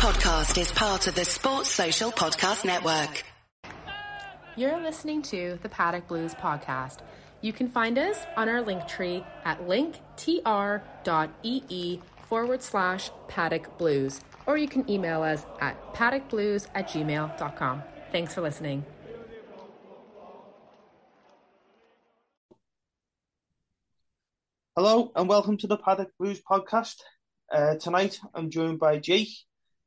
podcast is part of the Sports Social Podcast Network. You're listening to the Paddock Blues podcast. You can find us on our link tree at linktr.ee forward slash paddock blues, or you can email us at paddockblues at gmail.com. Thanks for listening. Hello and welcome to the Paddock Blues podcast. Uh, tonight I'm joined by Jake.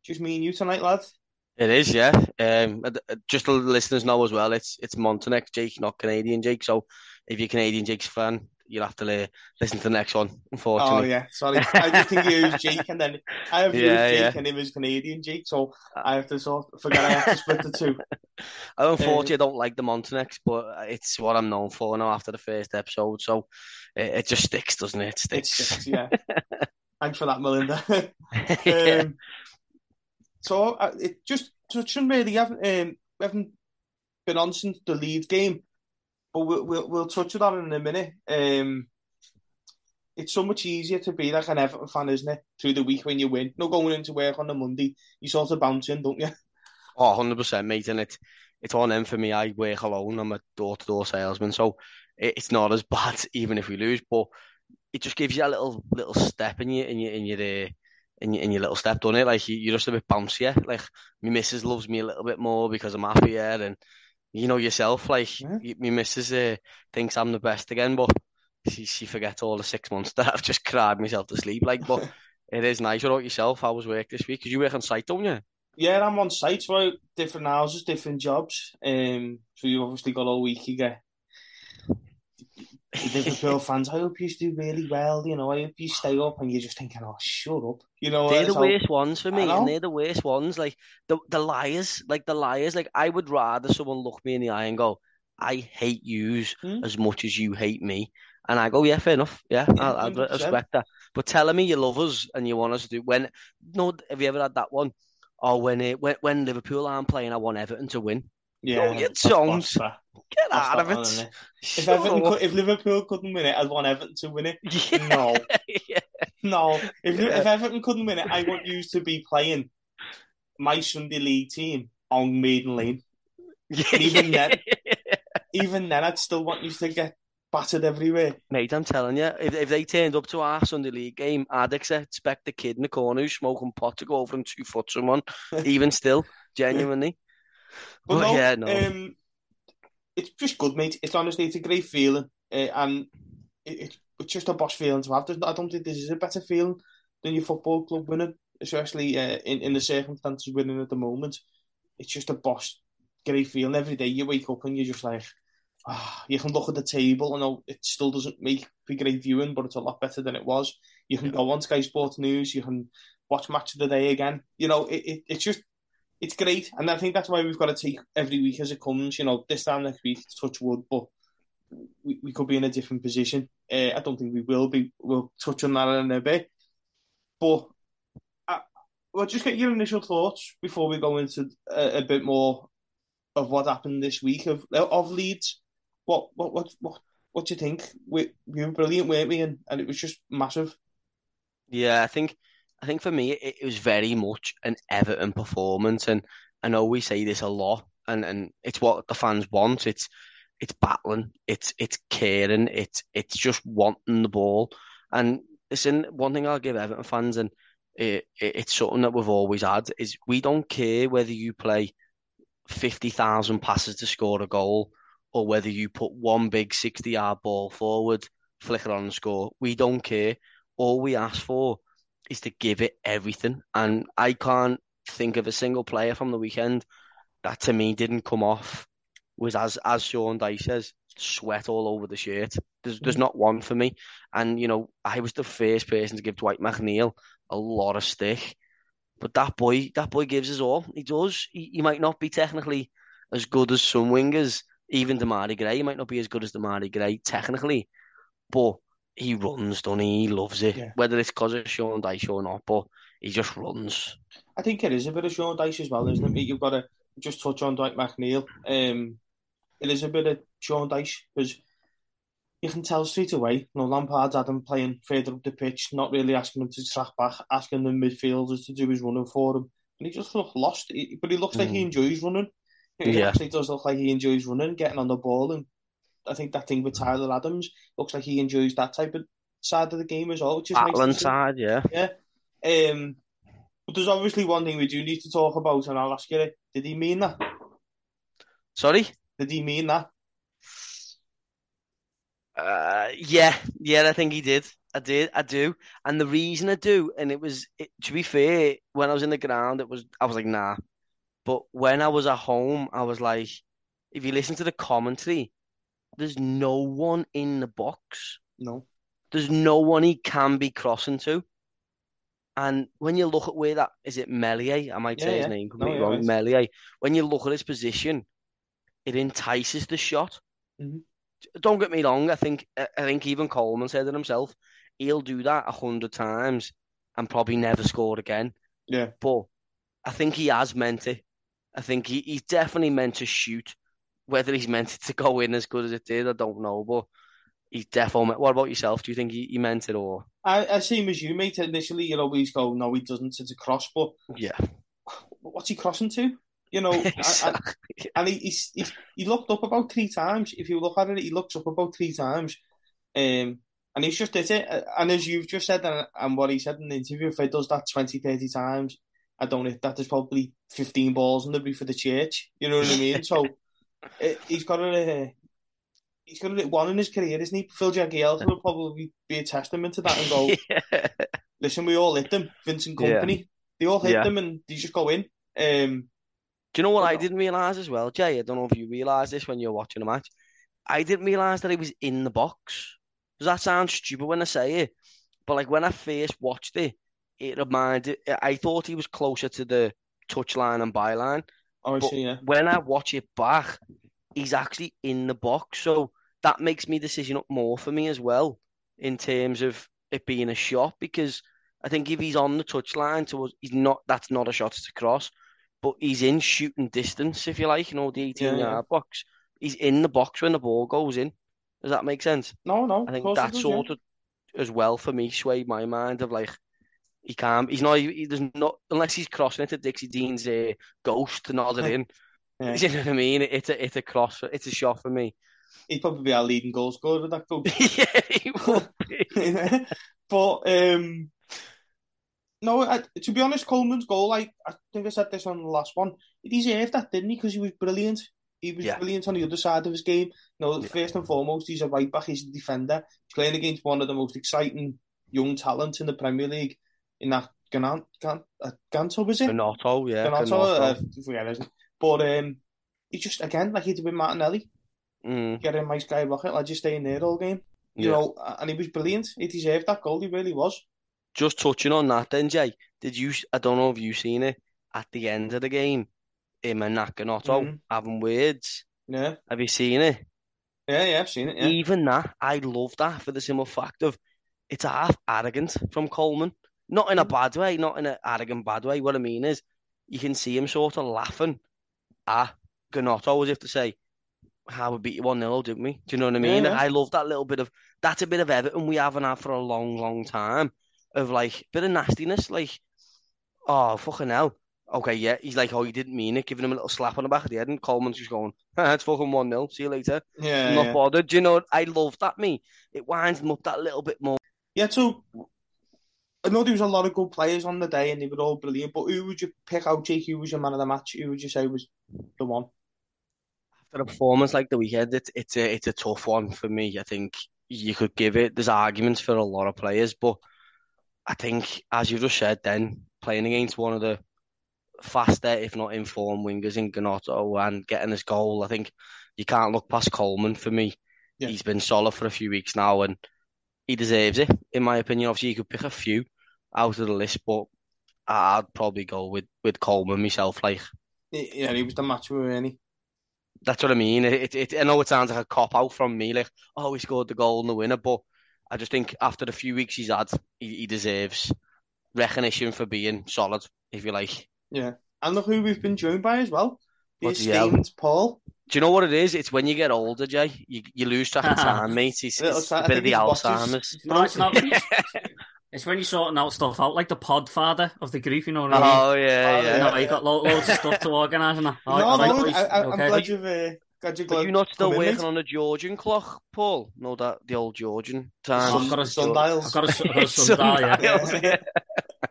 Just me and you tonight, lads. It is, yeah. Um, just the listeners know as well. It's it's Montenegro Jake, not Canadian Jake. So if you're Canadian Jake's fan, you'll have to uh, listen to the next one. Unfortunately. Oh yeah, sorry. I just think you use Jake, and then I have yeah, Jake, yeah. and him as Canadian Jake. So I have to sort of forget I have to split the two. I unfortunately um, don't like the Montenex, but it's what I'm known for now after the first episode. So it, it just sticks, doesn't it? It sticks. It sticks yeah. Thanks for that, Melinda. um, so uh, it just touching really haven't um, we haven't been on since the Leeds game, but we'll we'll, we'll touch on that in a minute. Um, it's so much easier to be like an Everton fan, isn't it? Through the week when you win, not going into work on the Monday, you sort of bounce in, don't you? Oh, 100%, mate. And it, it's on them for me. I work alone. I'm a door to door salesman. So it, it's not as bad, even if we lose. But it just gives you a little little step in your in your in your uh, in your, in your little step, don't it? Like you, are just a bit bouncier. Like my missus loves me a little bit more because I'm happier, and you know yourself. Like yeah. my missus uh, thinks I'm the best again, but she she forgets all the six months that I've just cried myself to sleep. Like, but it is nice. What about yourself? How was work this week? Because you work on site, don't you? Yeah, I'm on site, so different houses, different jobs. Um, so you've obviously got all week. You get Liverpool fans, I hope you do really well. You know, I hope you stay up, and you're just thinking, oh, shut up. You know, they're the worst ones for me, and they're the worst ones. Like the the liars, like the liars. Like I would rather someone look me in the eye and go, "I hate yous hmm? as much as you hate me," and I go, "Yeah, fair enough. Yeah, yeah I, I respect that." But telling me you love us and you want us to do when no, have you ever had that one? Or when it when, when Liverpool aren't playing, I want Everton to win. Yeah, get songs. Get That's out of it. it. If Everton, could, if Liverpool couldn't win it, I'd want Everton to win it. Yeah. No, yeah. no. If yeah. if Everton couldn't win it, I want you to be playing my Sunday League team on Maiden Lane. even then, even then, I'd still want you to get battered everywhere. Mate, I'm telling you, if, if they turned up to our Sunday League game, I'd expect the kid in the corner who's smoking pot to go over and two foot someone, even still, genuinely. But, but no, yeah, no. Um, it's just good, mate. It's honestly, it's a great feeling, uh, and it, it's just a boss feeling to have. I don't think this is a better feeling than your football club winning, especially uh, in in the circumstances winning at the moment. It's just a boss great feeling every day. You wake up and you're just like, ah, you can look at the table. I know it still doesn't make for great viewing, but it's a lot better than it was. You can go on Sky Sports News. You can watch Match of the Day again. You know, it, it it's just it's great, and I think that's why we've got to take every week as it comes. You know, this time next week, touch wood, but we, we could be in a different position. Uh, I don't think we will be. We'll touch on that in a bit, but I, uh, well, just get your initial thoughts before we go into a, a bit more of what happened this week of of Leeds. What what what what what do you think? We we were brilliant, weren't we? And, and it was just massive. Yeah, I think I think for me, it, it was very much an Everton performance, and I know we say this a lot, and, and it's what the fans want. It's it's battling, it's it's caring, it's it's just wanting the ball. And listen, one thing I'll give Everton fans, and it, it, it's something that we've always had, is we don't care whether you play fifty thousand passes to score a goal, or whether you put one big sixty-yard ball forward, flick it on and score. We don't care. All we ask for is to give it everything. And I can't think of a single player from the weekend that to me didn't come off was as as Sean Dyche says, sweat all over the shirt. There's there's not one for me. And you know, I was the first person to give Dwight McNeil a lot of stick. But that boy, that boy gives us all. He does. He, he might not be technically as good as some wingers, even Demarai Gray. He might not be as good as Demarai Gray technically, but he runs, don't he? He loves it. Yeah. Whether it's because of Sean Dyche or not, but he just runs. I think it is a bit of Sean Dyche as well, isn't it? You've got to just touch on Dwight McNeil. Um, it is a bit of Sean Dyche because you can tell straight away. You know, Lampard's had him playing further up the pitch, not really asking him to track back, asking the midfielders to do his running for him. and he just looked lost. But he looks like he hmm. enjoys running. He yeah. actually does look like he enjoys running, getting on the ball, and I think that thing with Tyler Adams looks like he enjoys that type of side of the game as well. Which is nice side, yeah, yeah. Um, but there's obviously one thing we do need to talk about, and I'll ask you: Did he mean that? Sorry, did he mean that? Uh, yeah, yeah, I think he did. I did, I do, and the reason I do, and it was it, to be fair, when I was in the ground, it was I was like, nah. But when I was at home, I was like, if you listen to the commentary, there's no one in the box. No, there's no one he can be crossing to. And when you look at where that is, it Meslier? I might yeah, say his name completely no, wrong. Meslier. When you look at his position, it entices the shot. Mm-hmm. Don't get me wrong. I think I think even Coleman said it himself. He'll do that a hundred times and probably never score again. Yeah. But I think he has meant it. I think he, he's definitely meant to shoot. Whether he's meant it to go in as good as it did, I don't know. But he's definitely. What about yourself? Do you think he, he meant it or? I, I same as you, mate. Initially, you always go, no, he doesn't. It's a cross, but yeah, what's he crossing to? You know, exactly. and, and he, he's, he's, he looked up about three times. If you look at it, he looks up about three times. Um, and he's just did it. And as you've just said, and, and what he said in the interview, if he does that 20, 30 times, I don't know, that there's probably 15 balls in the roof for the church. You know what I mean? so it, he's got a. He's got a one in his career, isn't he? Phil Jagielka will probably be a testament to that and go, yeah. listen, we all hit them, Vincent Kompany. Yeah. They all hit yeah. them and they just go in. Um, do you know what I didn't realise as well, Jay? I don't know if you realise this when you're watching a match. I didn't realise that he was in the box. Does that sound stupid when I say it? But like when I first watched it, it reminded I thought he was closer to the touchline and byline. Oh, see, yeah. When I watch it back, he's actually in the box. So that makes me decision up more for me as well in terms of it being a shot because I think if he's on the touchline towards he's not that's not a shot, to cross but he's in shooting distance, if you like, you know, the 18 yeah, box. He's in the box when the ball goes in. Does that make sense? No, no. I think that does, sort yeah. of as well for me swayed my mind of like he can't. He's not. He, there's not unless he's crossing it to Dixie Dean's uh, ghost to nod it in. yeah. You know what I mean? It's a it's a cross. It's a shot for me. He'd probably be our leading goal scorer with that goal. yeah, he would. but um, no, I, to be honest, Coleman's goal, like I think I said this on the last one, he deserved that, didn't he? Because he was brilliant. He was yeah. brilliant on the other side of his game. You know, yeah. first and foremost, he's a right back, he's a defender. He's playing against one of the most exciting young talents in the Premier League in that Ganto, uh, Ganto was it? Gnonto, yeah. Gnonto, uh, forget it. But um, he just, again, like he did with Martinelli, mm. get in my skyrocket, like just stay in there all game. You yeah. know, and he was brilliant. He deserved that goal, he really was just touching on that then, Jay, did you, I don't know if you've seen it, at the end of the game, him and Nakanoto mm-hmm. having words. Yeah. Have you seen it? Yeah, yeah, I've seen it, yeah. Even that, I love that for the simple fact of it's half arrogant from Coleman. Not in a bad way, not in an arrogant bad way. What I mean is, you can see him sort of laughing at Gnonto as if to say, how we beat you 1 0, didn't we? Do you know what I mean? Yeah. I love that little bit of, that's a bit of Everton we haven't had for a long, long time of like bit of nastiness, like, oh fucking hell. Okay, yeah, he's like, oh, he didn't mean it, giving him a little slap on the back of the head, and Coleman's just going, ah, it's fucking 1 0, see you later. Yeah. I'm not yeah. bothered. Do you know, I love that, me. It winds them up that little bit more. Yeah, so I know there was a lot of good players on the day and they were all brilliant, but who would you pick out, Jake? Who was your man of the match? Who would you say was the one? After a performance like the weekend, it's, it's, a, it's a tough one for me. I think you could give it, there's arguments for a lot of players, but I think, as you just said, then playing against one of the faster, if not informed wingers in Gnonto and getting his goal, I think you can't look past Coleman for me. Yeah. He's been solid for a few weeks now, and he deserves it, in my opinion. Obviously, you could pick a few out of the list, but I'd probably go with, with Coleman myself. Like, yeah, he was the match winner, any. That's what I mean. It, it, I know it sounds like a cop out from me, like, oh, he scored the goal and the winner, but I just think after the few weeks he's had, he, he deserves recognition for being solid, if you like. Yeah, and look who we've been joined by as well. The esteemed Paul. Do you know what it is? It's when you get older, Jay. You, you lose track of time, mate. It's, it's a bit of the Alzheimer's. It's when you're sorting out stuff out, like the pod father of the group, you know what I mean? Oh, yeah, You yeah. know, you got lo- loads of stuff to organise and that. No, All right, no, boys, I, I, I'm okay. glad you've uh, glad you're But glad you're not still come in, working on a Georgian clock, Paul? No, that the old Georgian time. Oh, I've got a sundials. I've got a, I've got a sundial, yeah.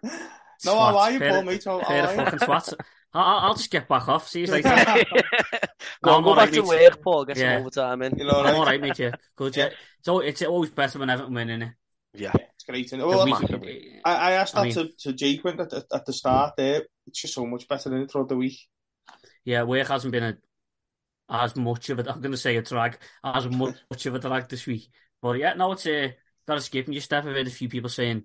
Yeah. No, how are you, Pair Paul, of- mate? How, how are of you? fucking twats. I- I'll, I'll just get back off. See you later. go No, go back right, to work, Paul. Get Yeah. some overtime in. You know, I'm right? all right, mate. Yeah, good. Yeah. Yeah. So it's always better when Everton win, isn't it? Yeah. It's great. isn't? Well, I'm- I, I asked I that to, to Jake when, at, at the start there. It's just so much better than it throughout the week. yeah, work hasn't been a, as much of it. I'm going to say a drag, as much of a drag this week. But yeah, no, it's a, got to skip and just step. I've heard a few people saying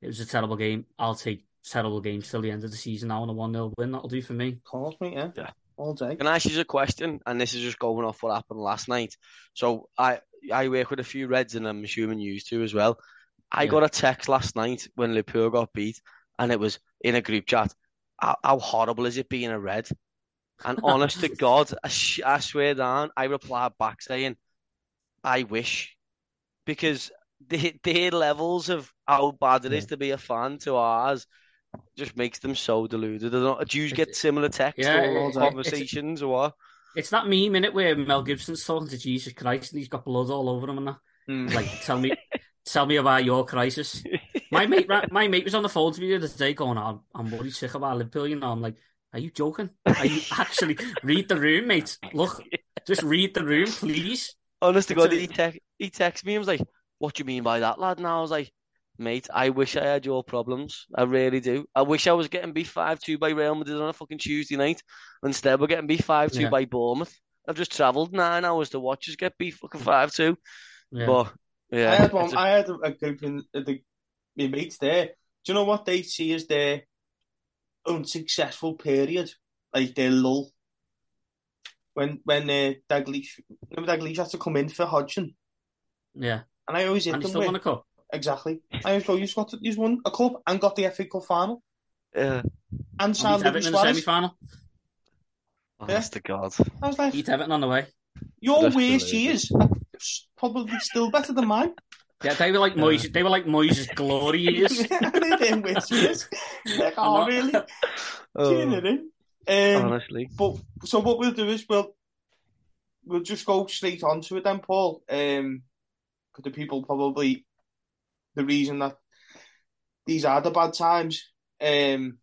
it was a terrible game. I'll take terrible games till the end of the season now and a 1 0 win. That'll do for me. Of me, yeah. Yeah. All day. Can I ask you a question? And this is just going off what happened last night. So I I work with a few Reds, and I'm assuming you too as well. I Yeah. got a text last night when Liverpool got beat, and it was in a group chat. How, how horrible is it being a Red? And honest to God, I, sh- I swear down, I replied back saying, "I wish," because the, their levels of how bad it is Yeah. to be a fan to ours just makes them so deluded. Do you get similar texts Yeah, or conversations or what? It's that meme in it where Mel Gibson's talking to Jesus Christ and he's got blood all over him and that. Mm. Like, tell me, tell me about your crisis. My mate, my mate was on the phone to me the other day going, "I'm, I'm worried sick about Liverpool." You know, I'm like, "Are you joking? Are you actually read the room, mate? Look, just read the room, please." Honest to God, he, te- he texted me and was like, What do you mean by that, lad? And I was like, Mate, I wish I had your problems. I really do. I wish I was getting beat 5 2 by Real Madrid on a fucking Tuesday night. Instead, we're getting beat 5 2 Yeah. by Bournemouth. I've just travelled nine hours to watch us get beat fucking 5 2. Yeah. But, yeah. I had one. it's a- I had a, a group in the my mates there. Do you know what they see as their unsuccessful period, like their lull? When when uh, Dalglish, remember Dalglish had to come in for Hodgson, yeah, and I always hit and them still with won a cup. exactly. I always go, you've got to, you've won a cup and got the FA Cup final yeah. and And signed beat Luis Everton in the semi-final. Honest to God. I was like, Beat Everton on the way. your That's worst brilliant. years are probably still better than mine. Yeah, they were like Moyes. They were like Moyes' glory years. they didn't worst years. Like, oh, really? Do you know Oh, what I mean? Um, honestly. But so what we'll do is we'll we'll just go straight on to it then, Paul. Um, because the people probably the reason that these are the bad times. Um,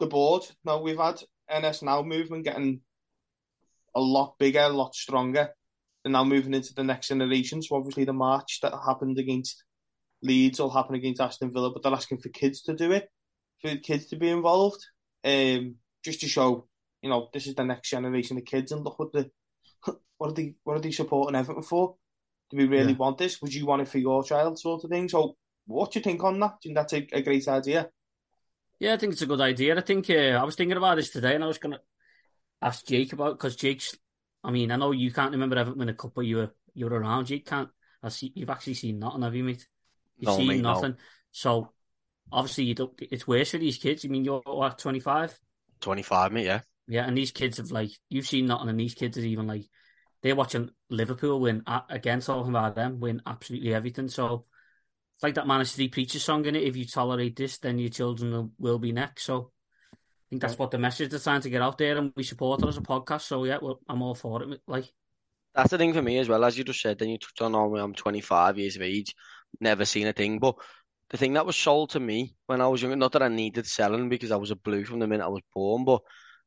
the board. Now we've had NS now movement getting a lot bigger, a lot stronger. They're now moving into the next generation. So obviously the march that happened against Leeds will happen against Aston Villa, but they're asking for kids to do it, for kids to be involved, um, just to show, you know, this is the next generation of kids, and look what the what are they what are they supporting Everton for? Do we really Yeah. want this? Would you want it for your child, sort of thing? So, what do you think on that? Do you think that's a, a great idea? Yeah, I think it's a good idea. I think uh, I was thinking about this today, and I was going to ask Jake about because Jake's. I mean, I know you can't remember Everton win a cup, but you were you were around. You can't. I see you've actually seen nothing, have you, mate? You've No, seen mate, no. nothing. So obviously, you don't. It's worse for these kids. I mean, you're what twenty five. 25, mate, yeah. Yeah, and these kids have like you've seen nothing, and these kids are even like they're watching Liverpool win again, talking about them win absolutely everything. So it's like that Manic Street Preacher song in it. If you tolerate this, then your children will, will be next. So think that's what the message they're trying to get out there, and we support it as a podcast. So yeah, well, I'm all for it. Like That's the thing for me as well, as you just said. Then you touched on, oh, I'm 25 years of age, never seen a thing. But the thing that was sold to me when I was younger, not that I needed selling because I was a blue from the minute I was born, but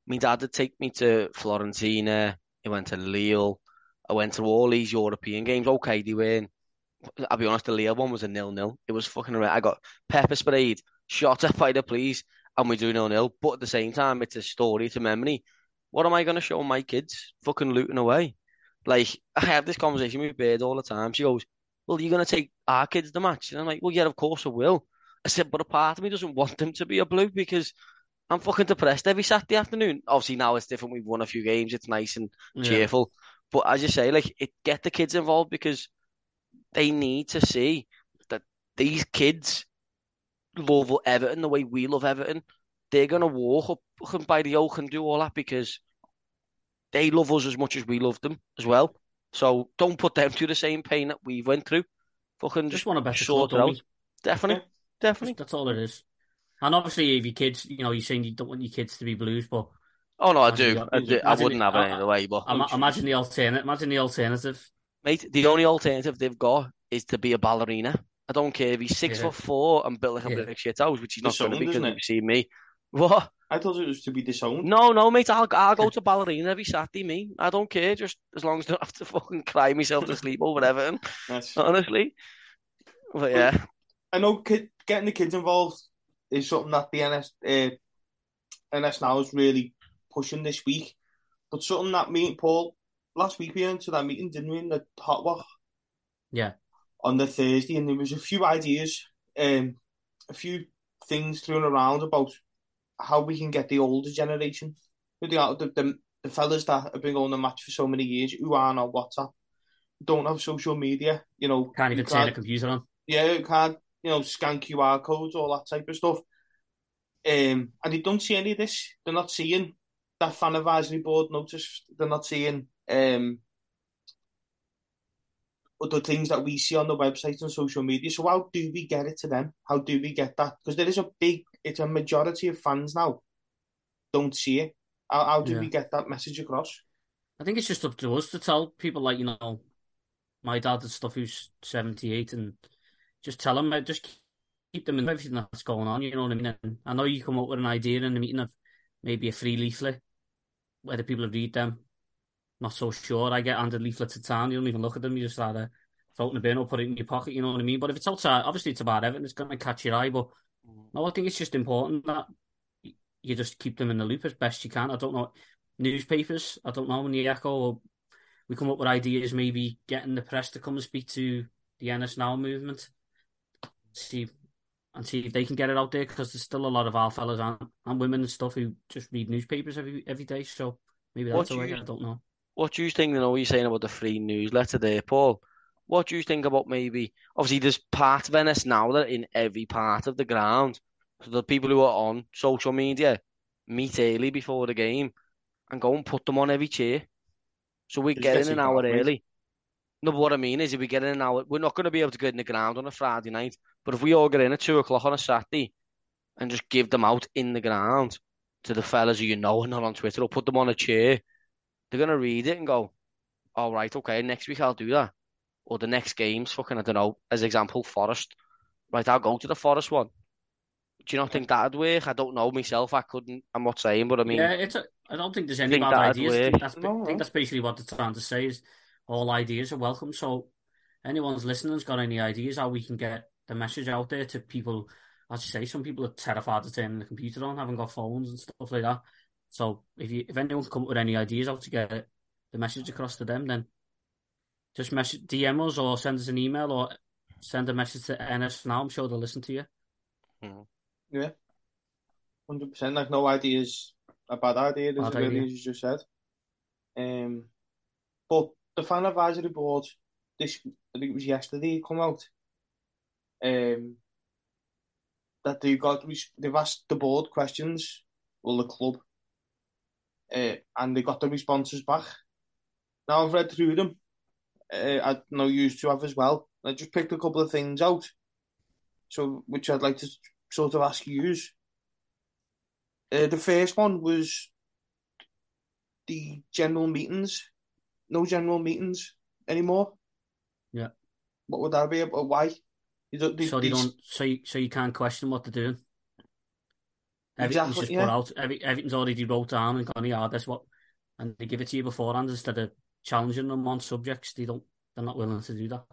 my dad would take me to Fiorentina. He went to Lille. I went to all these European games. Okay, they weren't. I'll be honest, the Lille one was a nil-nil. It was fucking. Right. I got pepper sprayed, shot at by the police, and we do nil-nil. But at the same time, it's a story, it's a memory. What am I going to show my kids? Fucking looting away. Like, I have this conversation with Bird all the time. She goes, Well, you're going to take our kids to match? And I'm like, Well, yeah, of course I will. I said, But a part of me doesn't want them to be a blue because I'm fucking depressed every Saturday afternoon. Obviously, now it's different. We've won a few games. It's nice and yeah, cheerful. But as you say, like, it get the kids involved because they need to see that these kids love Everton the way we love Everton. They're going to walk up by the oak and do all that because they love us as much as we love them as well. So don't put them through the same pain that we went through. Fucking just want a better sort club, out. Definitely, yeah. definitely. That's, all it is. And obviously, if your kids, you know, you're saying you don't want your kids to be blues, but oh no, I do. I, do. I wouldn't have it any other way. But imagine the alternative. Imagine the alternative. Mate, the only alternative they've got is to be a ballerina. I don't care if he's six yeah. foot four and built like a yeah. big shit house, which he's not going to be because you've seen me. What? I thought it was to be disowned. No, no, mate. I'll I'll go to ballerina every Saturday. Me, I don't care. Just as long as I don't have to fucking cry myself to sleep over Everton. Honestly, but yeah. I know kid, getting the kids involved is something that the NS uh, NS now is really pushing this week. But something that me and Paul last week we went to that meeting, didn't we, in the hot walk? Yeah. On the Thursday, and there was a few ideas, um, a few things thrown around about how we can get the older generation, the the, the, the fellas that have been going the match for so many years, who aren't on WhatsApp, don't have social media, you know, can't even turn a computer on. Yeah, can't you know scan QR codes, all that type of stuff. Um, and they don't see any of this. They're not seeing that fan advisory board notice. They're not seeing um, other things that we see on the website and social media. So how do we get it to them? How do we get that? Because there is a big, it's a majority of fans now don't see it. How, how do yeah. we get that message across? I think it's just up to us to tell people like you know, my dad and stuff who's seventy eight, and just tell them, just keep them in everything that's going on. You know what I mean? And I know you come up with an idea in the meeting of maybe a free leaflet, whether people read them not so sure. I get handed leaflets at town, you don't even look at them, you just either throw it in a bin or put it in your pocket, you know what I mean? But if it's outside, obviously it's about Everton, it's going to catch your eye. But mm. no, I think it's just important that you just keep them in the loop as best you can. I don't know, newspapers, I don't know, when the Echo, or we come up with ideas, maybe getting the press to come and speak to the NS Now movement, see and see if they can get it out there because there's still a lot of our fellas and, and women and stuff who just read newspapers every every day. So maybe that's a way. I don't know. What do you think? You know, what you're saying about the free newsletter there, Paul. What do you think about maybe? Obviously, there's part of NS now that in every part of the ground. So the people who are on social media meet early before the game and go and put them on every chair. So we get in an hour early. No, but what I mean is, if we get in an hour, we're not going to be able to get in the ground on a Friday night. But if we all get in at two o'clock on a Saturday and just give them out in the ground to the fellas who you know and not on Twitter, or put them on a chair they're gonna read it and go, "All right, okay, next week I'll do that." Or the next game's fucking I don't know. As example, Forest. Right, I'll go to the Forest one. Do you not think that'd work? I don't know myself. I couldn't. I'm not saying, but I mean, yeah, it's. A, I don't think there's any bad ideas. I think, that's, no, I think that's basically what they're trying to say is all ideas are welcome. So anyone's listening's got any ideas how we can get the message out there to people? As you say, some people are terrified of turning the computer on, haven't got phones and stuff like that. So if you if anyone can come up with any ideas how to get the message across to them, then just message DM us or send us an email or send a message to NS now. I'm sure they'll listen to you. Mm-hmm. Yeah, hundred percent. Like no ideas a bad idea, as really as you just said. Um, but the fan advisory board, this I think it was yesterday, come out. Um, that they got they've asked the board questions, well the club, uh, and they got the responses back. Now I've read through them. Uh, I know you used to have as well. I just picked a couple of things out, so which I'd like to sort of ask you. Uh, the first one was the general meetings. No general meetings anymore. Yeah. What would that be about? Why? You don't, these, so you don't. So you, so you can't question what they're doing. Everything's exactly, just yeah. put out. Every, everything's already wrote down and gone, yeah, that's what. And they give it to you beforehand instead of challenging them on subjects. They don't. They're not willing to do that.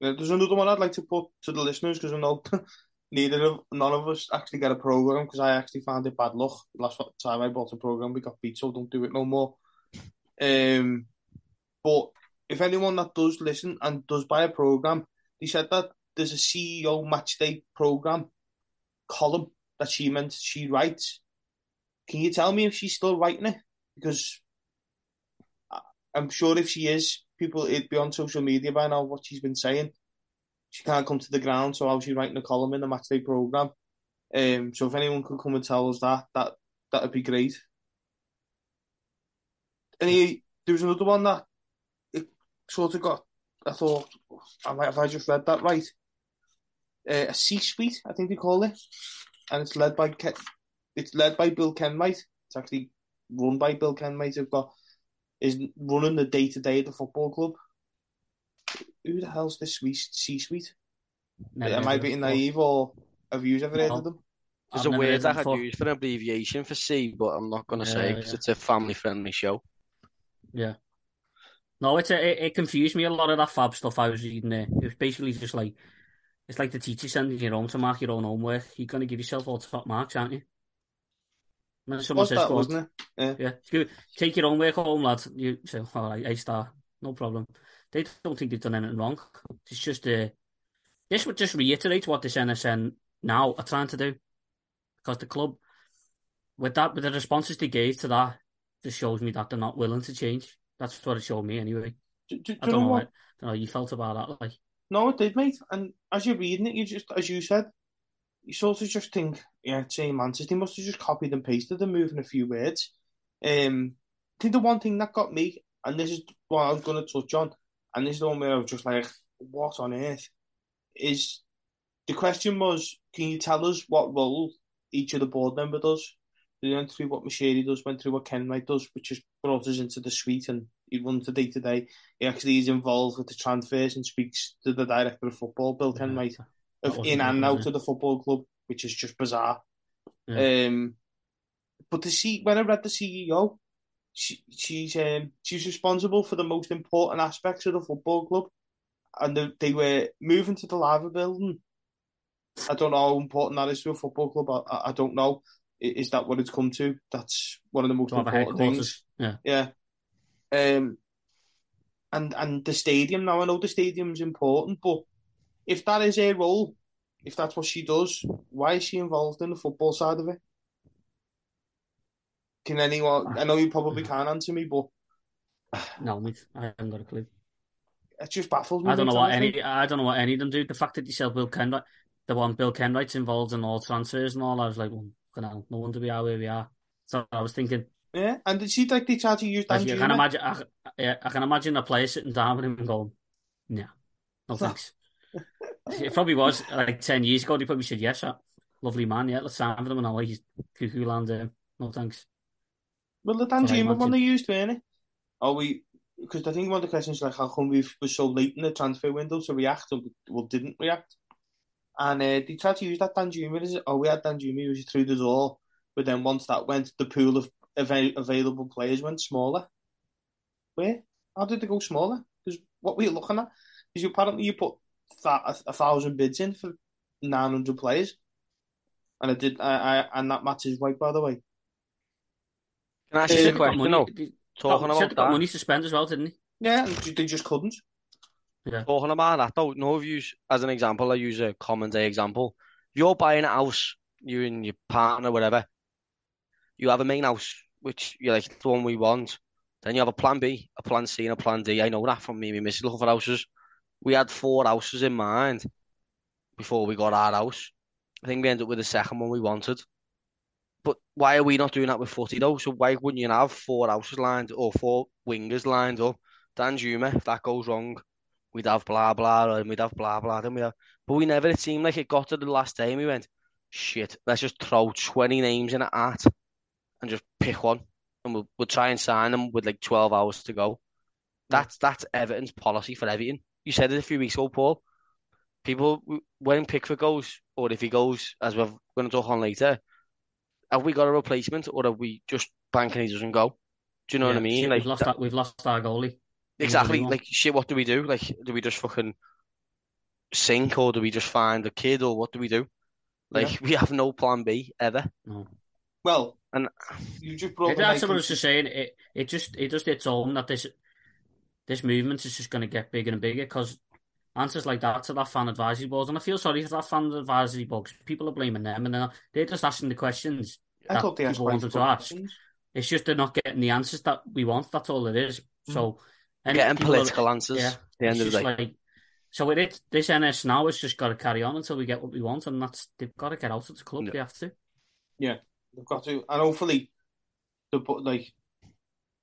Yeah, there's another one I'd like to put to the listeners because I know neither of none of us actually get a program because I actually found it bad luck. Last time I bought a program, we got beat, so don't do it no more. Um, but if anyone that does listen and does buy a program, they said that there's a CEO match day program column that she meant she writes. Can you tell me if she's still writing it? Because I'm sure if she is, people it'd be on social media by now what she's been saying. She can't come to the ground, so how's she writing a column in the matchday program? Um, so if anyone could come and tell us that, that that'd be great. And he, there was another one that it sort of got I thought, I might have I just read that right? Uh, a C-suite, I think they call it, and it's led by Ken, it's led by Bill Kenwright. It's actually run by Bill Kenwright. Have got is running the day to day of the football club. Who the hell's this C-suite? Am I being naive or have you ever no. heard of them? There's I've a word I had used for an abbreviation for C, but I'm not going to yeah, say because yeah. it's a family friendly show. Yeah. No, it's a, it, it, confused me a lot of that fab stuff I was reading there. It was basically just like it's like the teacher sending you home to mark your own homework. You're going to give yourself all top marks, aren't you? When someone says, that, wasn't it? Yeah. yeah. Take your own work home, lad. You say, all right, A star, no problem. They don't think they've done anything wrong. It's just uh, this would just reiterate what this NSN now are trying to do, because the club, with that, with the responses they gave to that, just shows me that they're not willing to change. That's what it showed me anyway. Do, do, I don't know, know what, I don't know you felt about that, like. No, it did, mate. And as you're reading it, you just, as you said, you sort of just think, yeah, same answers. They must have just copied and pasted them, moving a few words. Um, I think the one thing that got me, and this is what I was going to touch on, and this is the one where I was just like, what on earth? Is the question was, can you tell us what role each of the board member does? They went through what Moshiri does, went through what Ken Kenwright does, which has brought us into the suite and he runs the day to day. He actually is involved with the transfers and speaks to the director of football, Bill Kenwright, of in and out of the football club, which is just bizarre. Yeah. Um, but to see when I read the CEO, she, she's um, she's responsible for the most important aspects of the football club, and the, they were moving to the Liver Building. I don't know how important that is to a football club. I, I don't know. Is that what it's come to? That's one of the most important things. Yeah. Yeah. Um, and and the stadium now. I know the stadium's important, but if that is her role, if that's what she does, why is she involved in the football side of it? Can anyone? I know you probably can't answer me, but no, mate, I haven't got a clue. It just baffles me. I don't know what any. I don't know what any of them do. The fact that you said Bill Kenwright, the one Bill Kenwright's involved in all transfers and all, I was like, well, no wonder we are where we are. So I was thinking. Yeah, and did she like they tried to use Dan I can imagine. I, yeah, I can imagine a player sitting down with him and going, "Yeah, no thanks." it probably was like ten years ago. They probably said, "Yes, sir. lovely man. Yeah, let's sign for him." And I'm like, "He's cuckoo land. Uh, no thanks." Well, the Danjuma one they used, weren't it? Are we? Because I think one of the questions like, how come we were so late in the transfer window to react, and well, didn't react? And uh, they tried to use that Danjuma. Oh, we had Danjuma usually through the door, but then once that went, the pool of av- available players went smaller. Where? How did they go smaller? Because what were you looking at? Because apparently you put a, a, thousand bids in for nine hundred players, and I did. I, I and that match is right, by the way. Can I ask you a um, question? Money, no. Talking about that. money to spend as well, didn't he? Yeah, they just couldn't. Yeah. Talking about that, though, no of you, as an example, I use a common day example. You're buying a house, you and your partner, whatever, you have a main house, which you're like the one we want. Then you have a plan B, a plan C, and a plan D. I know that from me and my looking for houses. We had four houses in mind before we got our house. I think we ended up with the second one we wanted. But why are we not doing that with footy though? So why wouldn't you have four houses lined or four wingers lined up? Danjuma, if that goes wrong, we'd have blah blah and we'd have blah blah. Then we have, but we never. It seemed like it got to the last day and we went, shit. Let's just throw twenty names in a hat and just pick one, and we'll we'll try and sign them with like twelve hours to go. That's that's Everton's policy for everything. You said it a few weeks ago, Paul. People when Pickford goes, or if he goes, as we're going to talk on later, have we got a replacement or are we just banking he doesn't go? Do you know yeah, what I mean? Shit, like we've lost, that, we've lost our goalie. Exactly. Like shit. What do we do? Like, do we just fucking sink or do we just find a kid or what do we do? Like, yeah. we have no plan B ever. No. Well, and you just brought. That's what I was just saying. It it just it just its own that this this movement is just going to get bigger and bigger because answers like that to that fan advisory board, and I feel sorry for that fan advisory board. People are blaming them, and they're, they're just asking the questions I that people want them to ask. It's just they're not getting the answers that we want. That's all it is. Mm. So getting political are, answers. Yeah, at the end of the day. Like, so with it, this NS now has just got to carry on until we get what we want, and that's they've got to get out of the club. Yeah. They have to. Yeah, they've got to, and hopefully, the like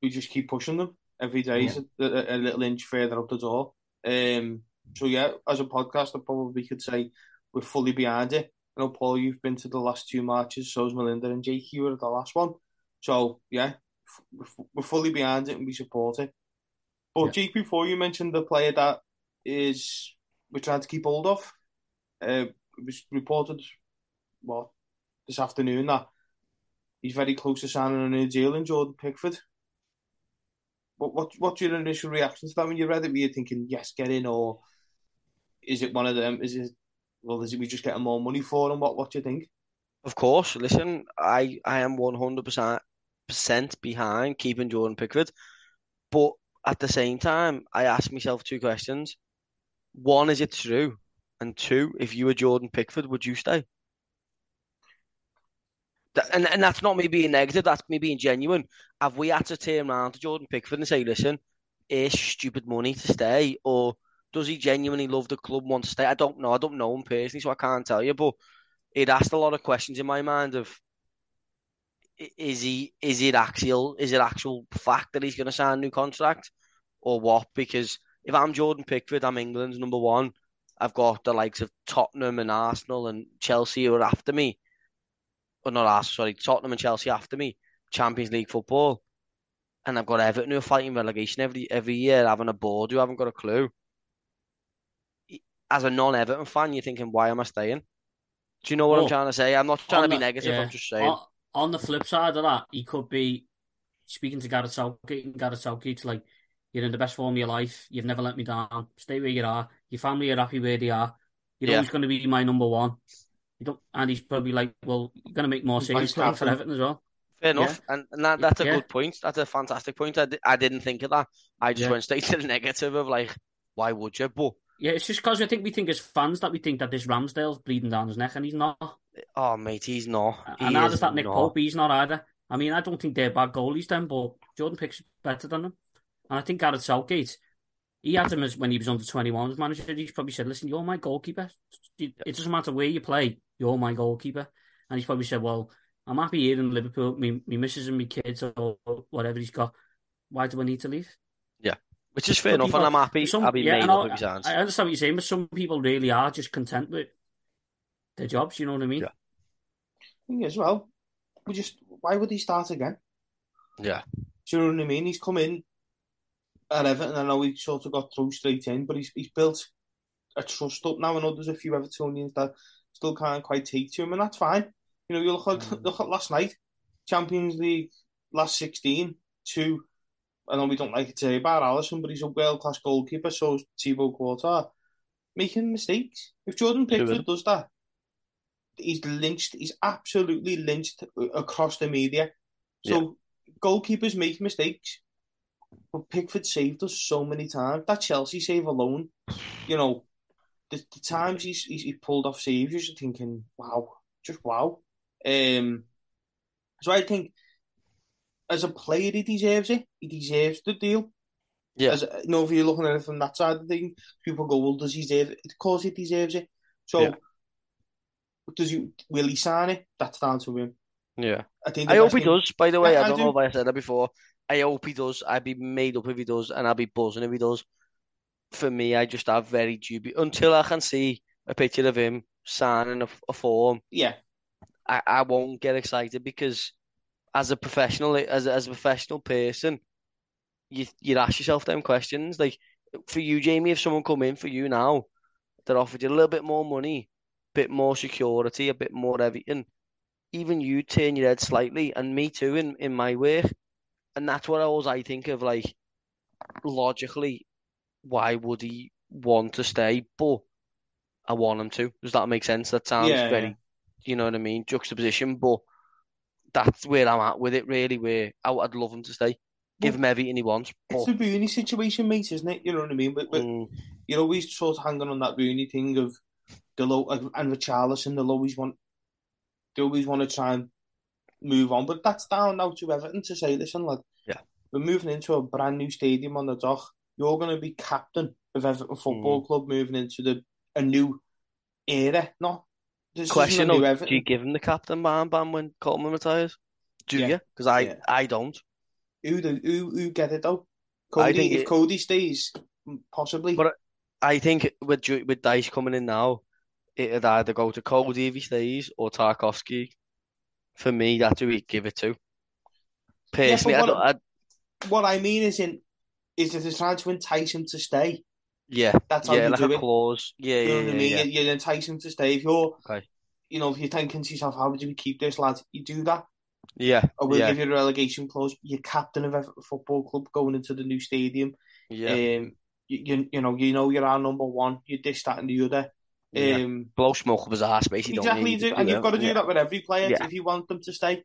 we just keep pushing them every day. Yeah. A, a, little inch further up the door. Um, so yeah, as a podcast, I probably could say we're fully behind it. I know, Paul, you've been to the last two matches, so's Melinda and Jake, you were at the last one. So, yeah, we're fully behind it and we support it. But, yeah. Jake, before you mentioned the player that is we're trying to keep hold of, uh, it was reported, well, this afternoon that he's very close to signing a New Zealand, Jordan Pickford. What, what, what's your initial reaction to that when you read it? Were you thinking, yes, get in, or is it one of them? Is it well, is it we just getting more money for him? What What do you think? Of course. Listen, I I am one hundred percent percent behind keeping Jordan Pickford, but at the same time, I ask myself two questions: one, is it true? And two, if you were Jordan Pickford, would you stay? And and that's not me being negative. That's me being genuine. Have we had to turn around to Jordan Pickford and say, "Listen, it's stupid money to stay," or does he genuinely love the club, want to stay? I don't know. I don't know him personally, so I can't tell you. But it asked a lot of questions in my mind of is he is it actual is it actual fact that he's going to sign a new contract or what? Because if I'm Jordan Pickford, I'm England's number one. I've got the likes of Tottenham and Arsenal and Chelsea who are after me. Or not Arsenal, sorry, Tottenham and Chelsea after me. Champions League football. And I've got Everton who are fighting relegation every every year, having a board who haven't got a clue as a non-Everton fan, you're thinking, why am I staying? Do you know what well, I'm trying to say? I'm not trying to be the, negative. Yeah. I'm just saying. On, on, the flip side of that, he could be speaking to Gareth Southgate and Gareth Southgate's like, you're in the best form of your life. You've never let me down. Stay where you are. Your family are happy where they are. You're yeah. always going to be my number one. You don't, and he's probably like, well, you're going to make more saves for Everton as well. Fair enough, yeah. and, and that, that's a yeah. good point. That's a fantastic point. I, I didn't think of that. I just went straight to the negative of like, why would you? But yeah, it's just because I think we think as fans that we think that this Ramsdale's bleeding down his neck, and he's not. Oh, mate, he's not. He and neither's that Nick not. Pope. He's not either. I mean, I don't think they're bad goalies, then, but Jordan Pick's better than them. And I think Gareth Southgate, he had him as when he was under 21 as manager. He's probably said, "Listen, you're my goalkeeper. It doesn't matter where you play. You're my goalkeeper." And he's probably said, "Well, I'm happy here in Liverpool. Me, me missus and me kids or whatever he's got. Why do I need to leave?" Yeah. Which is fair enough, people, and I'm happy. Some, I'll be yeah, made up his hands. I understand what you're saying, but some people really are just content with their jobs. You know what I mean? Yeah. Thing as well, we just why would he start again? Yeah. Do you know what I mean? He's come in at Everton. I know he sort of got through straight in, but he's he's built a trust up now. I know there's a few Evertonians that still can't quite take to him, and that's fine. You know, you look at mm. look at last night, Champions League last sixteen, two I know we don't like to say about Alisson, but he's a world class goalkeeper, so is Thibaut Courtois. Making mistakes. If Jordan Pickford does that, he's lynched, he's absolutely lynched across the media. So yeah. goalkeepers make mistakes. But Pickford saved us so many times. That Chelsea save alone, you know, the, the times he's, he's, he pulled off saves, you're thinking, wow, just wow. Um, so I think as a player, he deserves it. He deserves the deal. Yeah. As, you know, if you're looking at it from that side of the thing, people go, well, does he deserve it? Of course he deserves it. So, yeah. does he, will he sign it? That's down to him. Yeah. I think I hope he does, by the way. Yeah, I, don't I do. know if I said that before. I hope he does. I'd be made up if he does, and I'll be buzzing if he does. For me, I just have very dubious until I can see a picture of him signing a, a form. Yeah, I, I won't get excited because as a professional, as a, as a professional person, you you ask yourself them questions. Like for you, Jamie, if someone come in for you now that offered you a little bit more money, a bit more security, a bit more everything, even you turn your head slightly, and me too in in my work, and that's what I always I think of like logically, why would he want to stay? But I want him to. Does that make sense? That sounds yeah, very, yeah. you know what I mean, juxtaposition, but that's where I'm at with it, really. Where I, would love him to stay, give him everything he wants. But... It's a Rooney situation, mate, isn't it? You know what I mean? But, but mm. you're always sort of hanging on that Rooney thing of the low and Richarlison. They'll always want, they always want to try and move on. But that's down now to Everton to say, listen, lad, yeah, we're moving into a brand new stadium on the dock. You're going to be captain of Everton Football mm. Club, moving into the a new era, not this Question of, do you give him the captain armband when Coleman retires? Do yeah. you? Because I, yeah. I don't. Who do, who, who get it though? Coady, if it, Coady stays, possibly. But I think with with Dyche coming in now, it'd either go to Coady if he stays or Tarkowski. For me, that's who we give it to. Personally, yeah, what, I what I mean is in is that they're trying to entice him to stay. Yeah, that's how yeah, you like do it. clause. Yeah, you know yeah, what yeah, I mean. yeah. You, you entice him to stay. If you're, okay. you know, if you're thinking to yourself, how would you keep this lad? You do that. Yeah, or we'll yeah. give you a relegation clause. You're captain of a football club going into the new stadium. Yeah. Um, you, you, you know, you know you're our number one. You this, that, and the other. Yeah. Um, Blow smoke up his ass, basically. exactly, you do, and you've got to do that with every player if you want them to stay.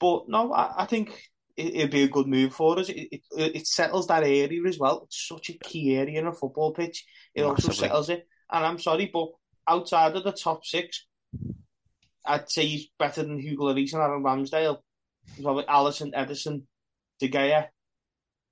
But no, I, I think it, it'd be a good move for us. It, it, it settles that area as well. It's such a key area in a football pitch. It also settles it. And I'm sorry, but outside of the top six, I'd say he's better than Hugo Lloris and Aaron Ramsdale. He's probably Alisson, Ederson, De Gea.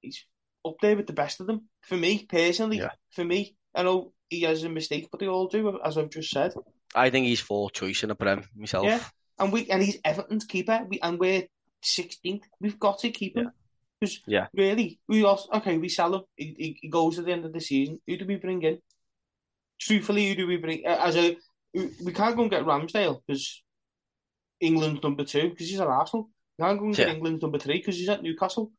He's up there with the best of them. For me, personally, Yeah. for me, I know he has a mistake, but they all do, as I've just said. I think he's fourth choice in a Prem myself. Yeah, and we and he's Everton's keeper, we, and we're 16th. We've got to keep him. Because Yeah. really, we also okay. We sell him. He, he, he goes at the end of the season. Who do we bring in? Truthfully, who do we bring uh, as a? We can't go and get Ramsdale because England's number two because he's at Arsenal. We can't go and get Yeah. England's number three because he's at Newcastle.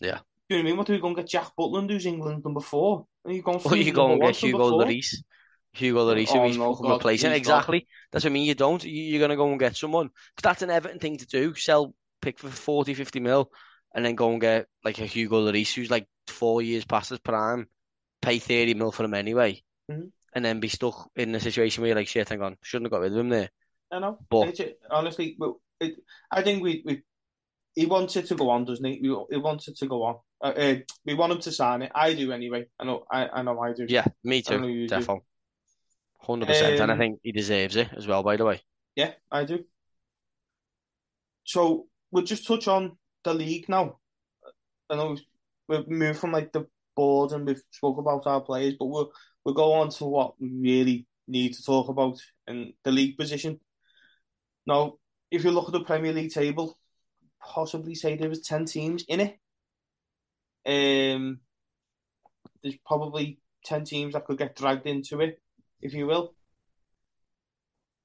Yeah. Do you know what I mean? What do we go and get Jack Butland, who's England's number four? And you go and Or you feed go and get Hugo four? Lloris. Hugo Lloris, Oh, who he's no, fucking God, replacing. please, Exactly. That's what I mean. You don't. You- You're going to go and get someone. that's an Everton thing to do. Sell, Pickford 40, 50 mil, and then go and get like a Hugo Lloris who's like four years past his prime, pay 30 mil for him anyway, Mhm. and then be stuck in a situation where you're like, shit, hang on, shouldn't have got rid of him there. I know. But- It's- honestly, it, I think we, we he wanted to go on, doesn't he? We, he wanted to go on. Uh, uh, we want him to sign it. I do anyway. I know. I, I know. I do. Yeah, me too. you do. Defo. 100%. and I Um, think he deserves it as well, by the way. Yeah, I do. So we'll just touch on the league now. I know we've moved from like the board and we've spoke about our players, but we'll we'll go on to what we really need to talk about in the league position. Now, if you look at the Premier League table, possibly say there was ten teams in it. Um, there's probably ten teams that could get dragged into it, if you will.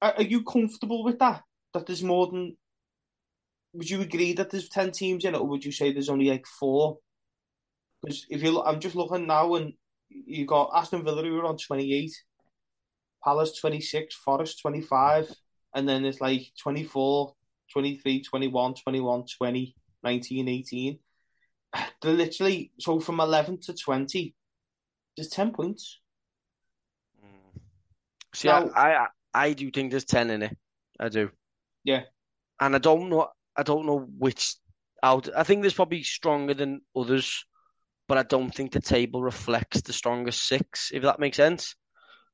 Are, are you comfortable with that? That there's more than. Would you agree that there's ten teams in it, or would you say there's only like four? Because if you, look, I'm just looking now, and you got Aston Villa who are on 28, Palace 26, Forest 25, and then it's like 24, 23, 21, 21, 20, 19, 18. They're literally so from 11 to 20. There's 10 points. Mm. See, Now- I, I I do think there's ten in it. I do. Yeah. And I don't know. I don't know which out. I think there's probably stronger than others, but I don't think the table reflects the strongest six. If that makes sense.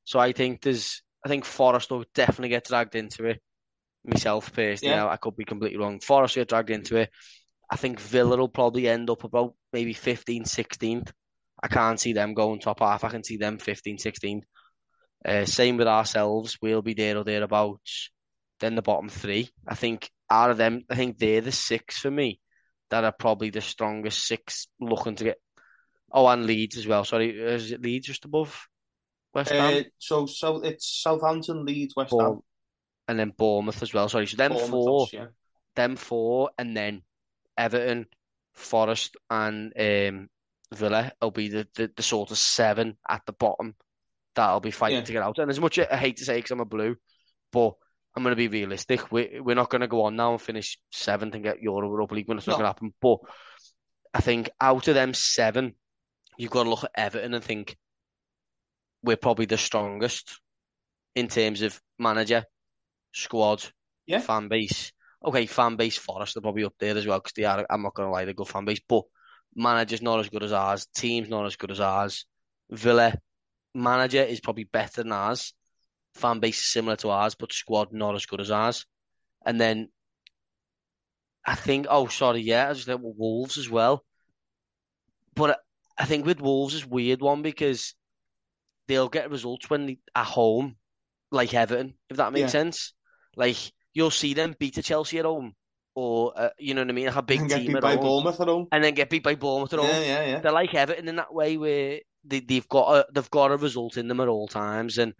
So I think there's. I think Forest will definitely get dragged into it. Myself personally, Yeah. I, could be completely wrong. Forest will get dragged into it. I think Villa will probably end up about maybe 15th, 16th. I can't see them going top half. I can see them 15th, 16th. Uh, same with ourselves. We'll be there or thereabouts. Then the bottom three. I think out of them, I think they're the six for me that are probably the strongest six looking to get. Oh, and Leeds as well. Sorry, is it Leeds just above West Ham? Uh, so so it's Southampton, Leeds, West Ham, and then Bournemouth as well. Sorry, so them Bournemouth, four, yeah. them four, and then Everton, Forest, and um, Villa will be the, the, the sort of seven at the bottom that'll be fighting Yeah. to get out. And as much as I hate to say because I'm a blue, but I'm going to be realistic. We, we're not going to go on now and finish seventh and get Euro Europa League when it's not going to happen. But I think out of them seven, you've got to look at Everton and think we're probably the strongest in terms of manager, squad, Yeah. fan base. Okay, fan base Forest are probably up there as well because they are. I'm not going to lie, they're a good fan base, but manager's not as good as ours. Team's not as good as ours. Villa manager is probably better than ours. Fan base is similar to ours, but squad not as good as ours. And then I think, oh, sorry, yeah, I just like Wolves as well. But I think with Wolves is weird one because they'll get results when they at home, like Everton, if that makes Yeah. sense. Like you'll see them beat a Chelsea at home, or uh, you know what I mean, like a big and get team beat at by home, at home. and then get beat by Bournemouth at home. Yeah, yeah, yeah. They're like Everton in that way where they, they've got a they've got a result in them at all times, and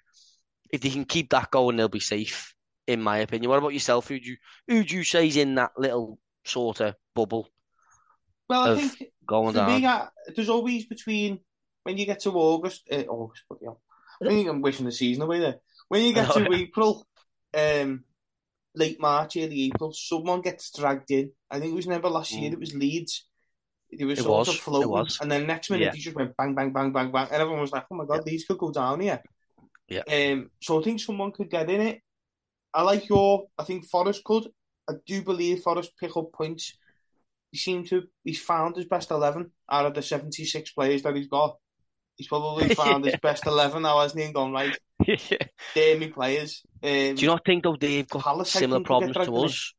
if they can keep that going, they'll be safe. In my opinion, what about yourself? Who do you who do you say is in that little sort of bubble? Well, I think going down. me, I, there's always between when you get to August, uh, August, but yeah, when you, I'm wishing the season away there. When you get to April, um, late March, early April, someone gets dragged in. I think it was never last year. Mm. It was Leeds. They were sort was. of floating, and then next minute yeah. he just went bang, bang, bang, bang, bang, and everyone was like, "Oh my god, yeah. these could go down here." Yeah. Um. So I think someone could get in it. I like your. I think Forest could. I do believe Forest pick up points. He seemed to. He's found his best eleven out of the seventy-six players that he's got. He's probably found his best eleven now, hasn't he? Gone right. yeah. They're me players. Um, do you not think though they've got Palace, similar problems to us?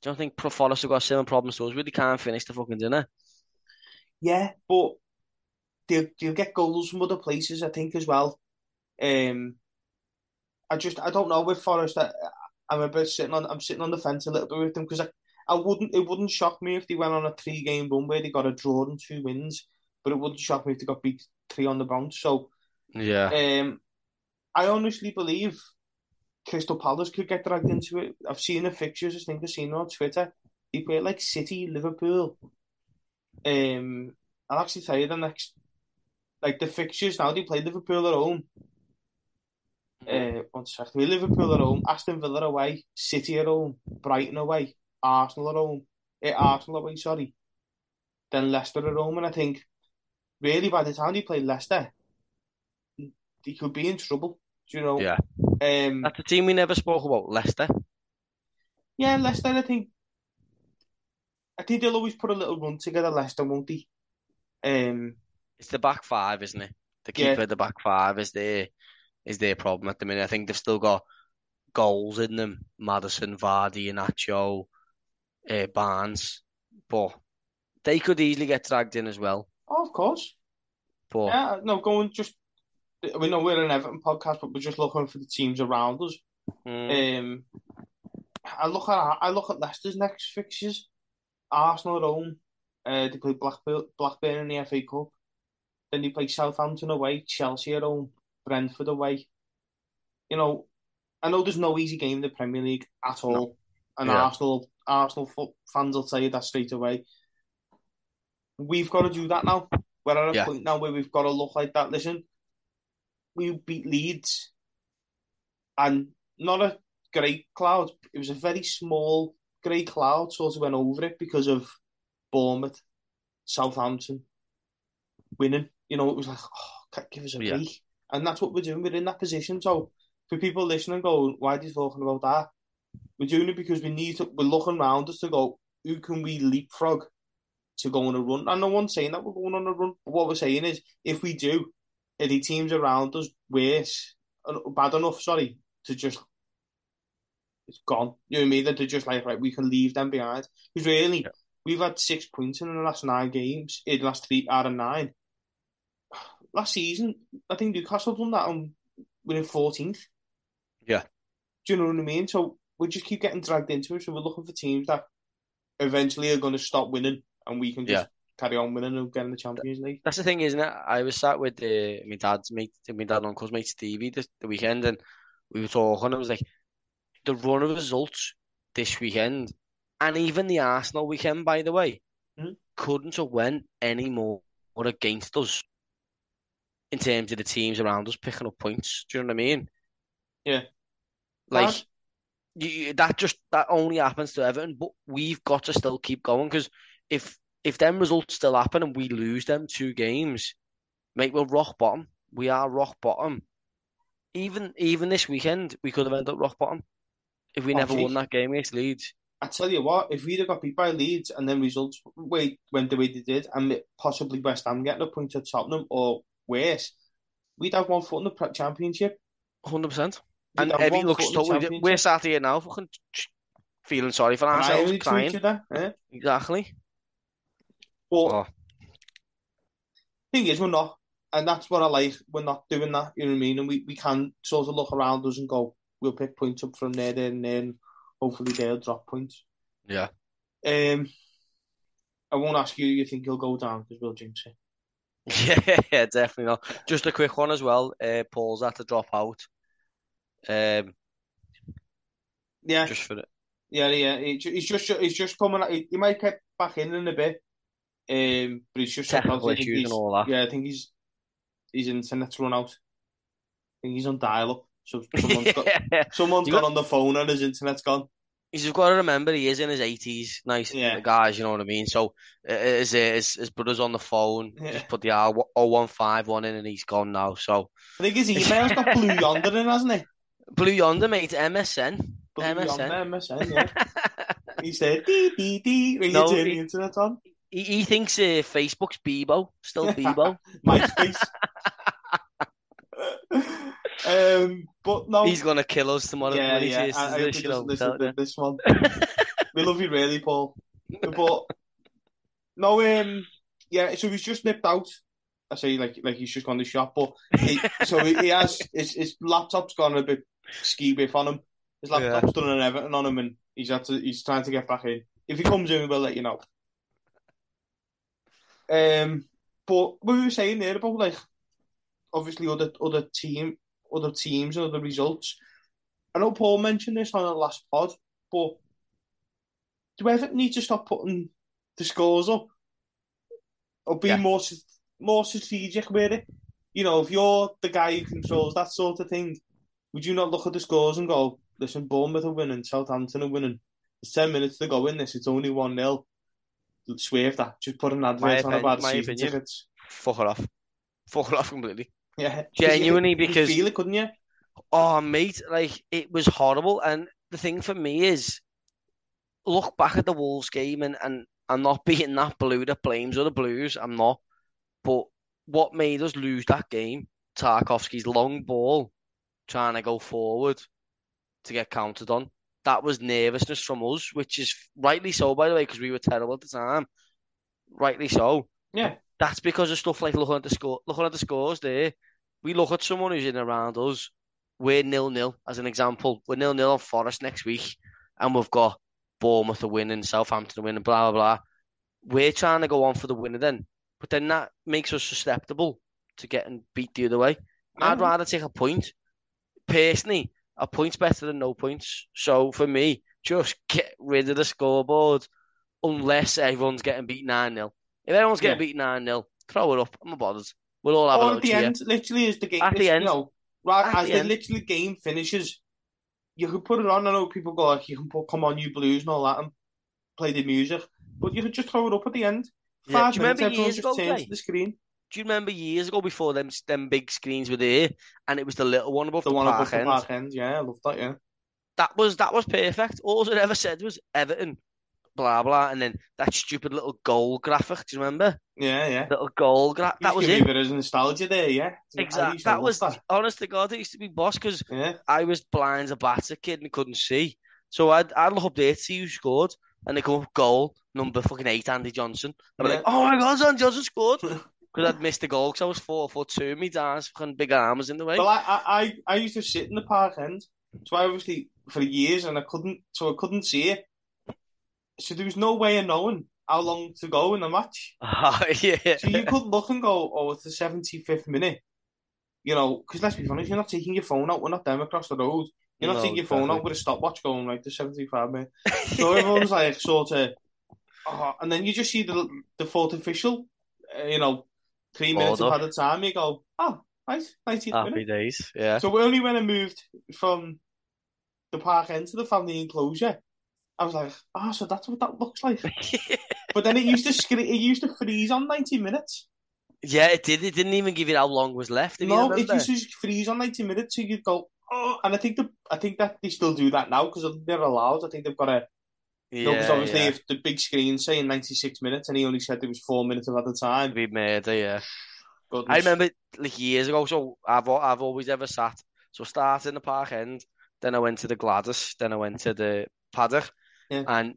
Do you not think Forest have got similar problems to us? Really can't finish the fucking dinner. Yeah, but they'll, they'll get goals from other places, I think, as well. Um, I just I don't know with Forest. I, I'm a bit sitting on I'm sitting on the fence a little bit with them because I, I wouldn't it wouldn't shock me if they went on a three game run where they got a draw and two wins, but it wouldn't shock me if they got beat three on the bounce. So yeah, um, I honestly believe Crystal Palace could get dragged into it. I've seen the fixtures. I think I've seen on Twitter. They play like City, Liverpool. Um, I'll actually tell you the next, like the fixtures now. They play Liverpool at home. Uh, one sec. We Liverpool at home, Aston Villa away, City at home, Brighton away, Arsenal at home, uh, Arsenal away. Sorry. Then Leicester at home, and I think really by the time they play Leicester, they could be in trouble. Do you know? Yeah. Um, That's a team we never spoke about, Leicester. Yeah, Leicester. I think. I think they'll always put a little run together, Leicester, won't they? Um, it's the back five, isn't it? The keeper, yeah. the back five is their is their problem at the minute. I think they've still got goals in them: Maddison, Vardy, Iheanacho, uh, Barnes, but they could easily get dragged in as well. Oh, of course. But yeah, no, going just we know we're an Everton podcast, but we're just looking for the teams around us. Mm. Um, I look at I look at Leicester's next fixtures. Arsenal at home. Uh, they play Blackburn, Blackburn in the FA Cup. Then they play Southampton away, Chelsea at home, Brentford away. You know, I know there's no easy game in the Premier League at all, no. and yeah. Arsenal Arsenal fans will tell you that straight away. We've got to do that now. We're at a yeah. point now where we've got to look like that. Listen, we beat Leeds, and not a great cloud. It was a very small grey cloud sort of went over it because of Bournemouth, Southampton winning. You know, it was like, oh, give us a yeah. break. And that's what we're doing. We're in that position. So for people listening, go, why are you talking about that? We're doing it because we need to. We're looking around us to go, who can we leapfrog to go on a run? And no one's saying that we're going on a run. But what we're saying is, if we do, are the teams around us worse, uh, bad enough, sorry, to just it's gone. You know what I mean? That they're just like, right, we can leave them behind. Because really, yeah. we've had six points in the last nine games, in the last three out of nine. Last season, I think Newcastle done that on winning 14th. Yeah. Do you know what I mean? So we just keep getting dragged into it. So we're looking for teams that eventually are going to stop winning and we can just yeah carry on winning and getting the Champions League. That's the thing, isn't it? I was sat with uh, my dad's mate, my dad and uncle's mate Stevie this, the weekend, and we were talking. I was like, the run of results this weekend, and even the Arsenal weekend, by the way, mm-hmm. couldn't have went any more or against us in terms of the teams around us picking up points. Do you know what I mean? Yeah. Like. You, that just that only happens to Everton, but we've got to still keep going because if if them results still happen and we lose them two games, mate, we're rock bottom. We are rock bottom. Even even this weekend, we could have ended up rock bottom if we oh, never geez. won that game against Leeds. I tell you what, if we'd have got beat by Leeds and then results went the way they did, and possibly West Ham getting a point at Tottenham or worse, we'd have one foot in the Championship. Hundred percent. And every looks totally. We're sat here now, fucking feeling sorry for ourselves, crying. eh? Exactly. But oh. thing is, we're not, and that's what I like. We're not doing that. You know what I mean? And we, we can sort of look around us and go, we'll pick points up from there, there, and then hopefully they'll drop points. Yeah. Um, I won't ask you. You think he'll go down because we'll jinx it. Yeah, yeah, definitely not. Just a quick one as well. Uh, Paul's had to drop out. Um, yeah, just for it. Yeah, yeah. He's just he's just coming. He, he might get back in in a bit, um, but he's just technical issues and all that. Yeah, I think he's his internet's run out. I think he's on dial-up. So someone's got someone's got, got on the phone and his internet's gone. He's got to remember he is in his eighties, nice yeah. guys. You know what I mean. So uh, his, his his brother's on the phone. Yeah. Just put the R one five one in, and he's gone now. So I think his email's got Blue Yonder in, hasn't it? Blue Yonder, mate. MSN. Blue MSN. Yonder, MSN. Yeah. he said dee dee dee when no, you turn he, the internet on. He, he thinks uh, Facebook's Bebo, still Bebo. MySpace. Um, but no, he's gonna kill us tomorrow. Yeah, yeah. I, I this, listen to this one. we love you, really, Paul. But no, um, yeah. So he's just nipped out. I say like like he's just gone to the shop, but he, so he, he, has his, his laptop's gone a bit ski biff on him. His laptop's yeah. done an Everton on him, and he's had to he's trying to get back in. If he comes in, we'll let you know. Um, but what we were saying there about like obviously other other team other teams and other results. I know Paul mentioned this on the last pod, but do Everton need to stop putting the scores up or be yeah. more more strategic with it? You know, if you're the guy who controls that sort of thing, would you not look at the scores and go, "Listen, Bournemouth are winning, Southampton are winning. It's ten minutes to go in this. It's only one 0 Swerve that. Just put an advert my on about season opinion, tickets. Fuck it off. Fuck it off completely. Yeah, genuinely because you feel it, couldn't you? Oh, mate, like it was horrible. And the thing for me is, look back at the Wolves game, and and I'm not being that blue that blames other Blues. I'm not. But what made us lose that game? Tarkowski's long ball, trying to go forward to get counted on. That was nervousness from us, which is rightly so, by the way, because we were terrible at the time. Rightly so. Yeah. That's because of stuff like looking at the score, looking at the scores there we look at someone who's in around us, we're nil nil as an example. We're nil nil on Forest next week, and we've got Bournemouth to win and Southampton to win and blah blah blah. We're trying to go on for the winner then, but then that makes us susceptible to getting beat the other way. Mm-hmm. I'd rather take a point. Personally, a point's better than no points. So for me, just get rid of the scoreboard unless everyone's getting beat 9 0. If everyone's getting yeah. beat 9 0, throw it up. I'm not bothered. We'll all have or at the end, literally, as the game, at the end, you know, right as the, the literally game finishes, you could put it on. I know people go like, you can put "Come on, you Blues" and all that, and play the music, but you could just throw it up at the end. Five yeah. minutes, everyone just ago, to the screen. Do you remember years ago before them them big screens were there, and it was the little one above the, the one above end. the park end? Yeah, I love that. Yeah, that was that was perfect. All it ever said was Everton blah blah, and then that stupid little goal graphic. Do you remember? Yeah, yeah. Little goal graphic. That was it. There is nostalgia there, yeah. Exactly. That was that. honest to God. It used to be boss because yeah. I was blind as a batter kid and couldn't see. So I'd, I'd look up there to see who scored, and they come up goal number fucking eight, Andy Johnson. I'm yeah. like, oh my God, Andy Johnson scored. Because I'd missed the goal because I was four foot two. Me dad's fucking big arm was in the way. Well, I, I, I used to sit in the park end, so I obviously for years, and I couldn't, so I couldn't see it so there was no way of knowing how long to go in the match. Uh, yeah. So you could look and go, oh, it's the 75th minute. You know, because let's be honest, you're not taking your phone out. We're not them across the road. You're not no, taking your phone out with a stopwatch going like the 75 minute. so everyone's like sort of, oh, and then you just see the the fourth official, uh, you know, three minutes of the time. You go, oh, nice, 19 Happy minute. days, yeah. So only when I moved from the park end to the family enclosure, I was like, ah, oh, so that's what that looks like. but then it used to scre- it used to freeze on ninety minutes. Yeah, it did. It didn't even give you how long was left. No, it used to freeze on ninety minutes, so you'd go, oh, and I think the I think that they still do that now because they're allowed. I think they've got a. Yeah, because obviously, yeah. if the big screen's saying 96 minutes and he only said there was four minutes of at the time. We made it, yeah. Goodness. I remember like years ago, so I've I've always ever sat. So started in the park end, then I went to the Gwladys, then I went to the paddock, yeah. And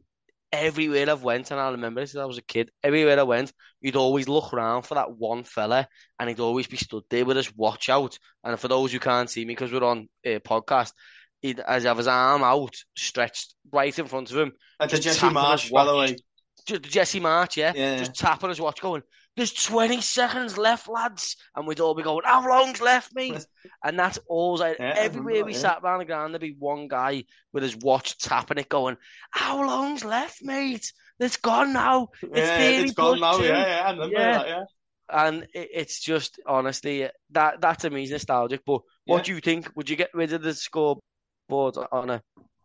everywhere I've went, and I remember this since I was a kid, everywhere I went, you'd always look around for that one fella, and he'd always be stood there with his watch out. And for those who can't see me, because we're on a podcast, he'd as have his arm out, stretched right in front of him. Like the Jesse Marsch, by the way. Just Jesse Marsch, yeah. yeah. Just tapping his watch, going, there's 20 seconds left, lads. And we'd all be going, how long's left, mate? and that's all yeah, everywhere we yeah. sat around the ground, there'd be one guy with his watch tapping it, going, how long's left, mate? It's gone now. It's, yeah, it's gone now. Yeah, yeah, yeah. that, yeah. And it, it's just, honestly, that, that's to me nostalgic. But what do you think? Would you get rid of the scoreboard on a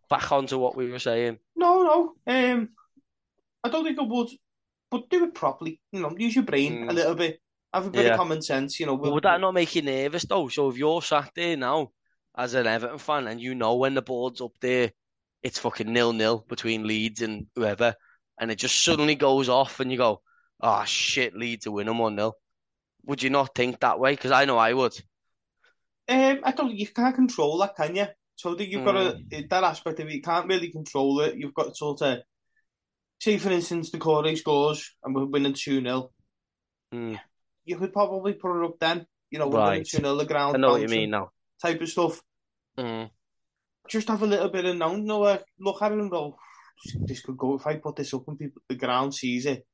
back onto what we were saying? No, no. Um, I don't think I would but do it properly. You know, use your brain mm. a little bit. Have a bit yeah. of common sense. You know. We'll, would that not make you nervous though? So if you're sat there now as an Everton fan and you know when the board's up there, it's fucking nil nil between Leeds and whoever, and it just suddenly goes off, and you go, "Oh shit, Leeds are winning one 0 Would you not think that way? Because I know I would. Um, I don't. You can't control that, can you? So that you've got mm. to that aspect of it. You can't really control it. You've got to sort of say for instance the Corey scores and we're winning 2 0, mm. you could probably put it up then. You know, we're right. winning 2 0, the ground. I know what you mean now. Type of stuff. Mm. Just have a little bit of you know, uh, look at it and go, this could go, if I put this up and people, the ground sees it,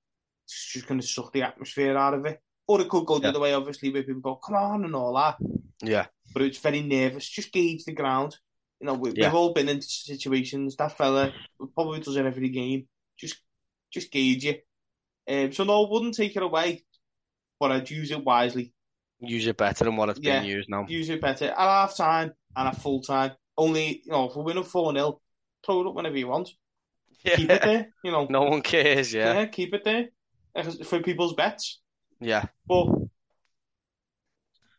it's just going to suck the atmosphere out of it. Or it could go the other way, obviously, where people go, come on, and all that. Yeah. But it's very nervous. Just gauge the ground. You know, we, yeah. we've all been in situations. That fella probably does it every game just just gauge you. Um, so no, I wouldn't take it away, but I'd use it wisely. Use it better than what it's yeah, being used now. Use it better at half time and at full time. Only you know, if we're winning four 0 throw it up whenever you want. Yeah. Keep it there. You know, no one cares. Yeah, yeah, keep it there for people's bets. Yeah, but um,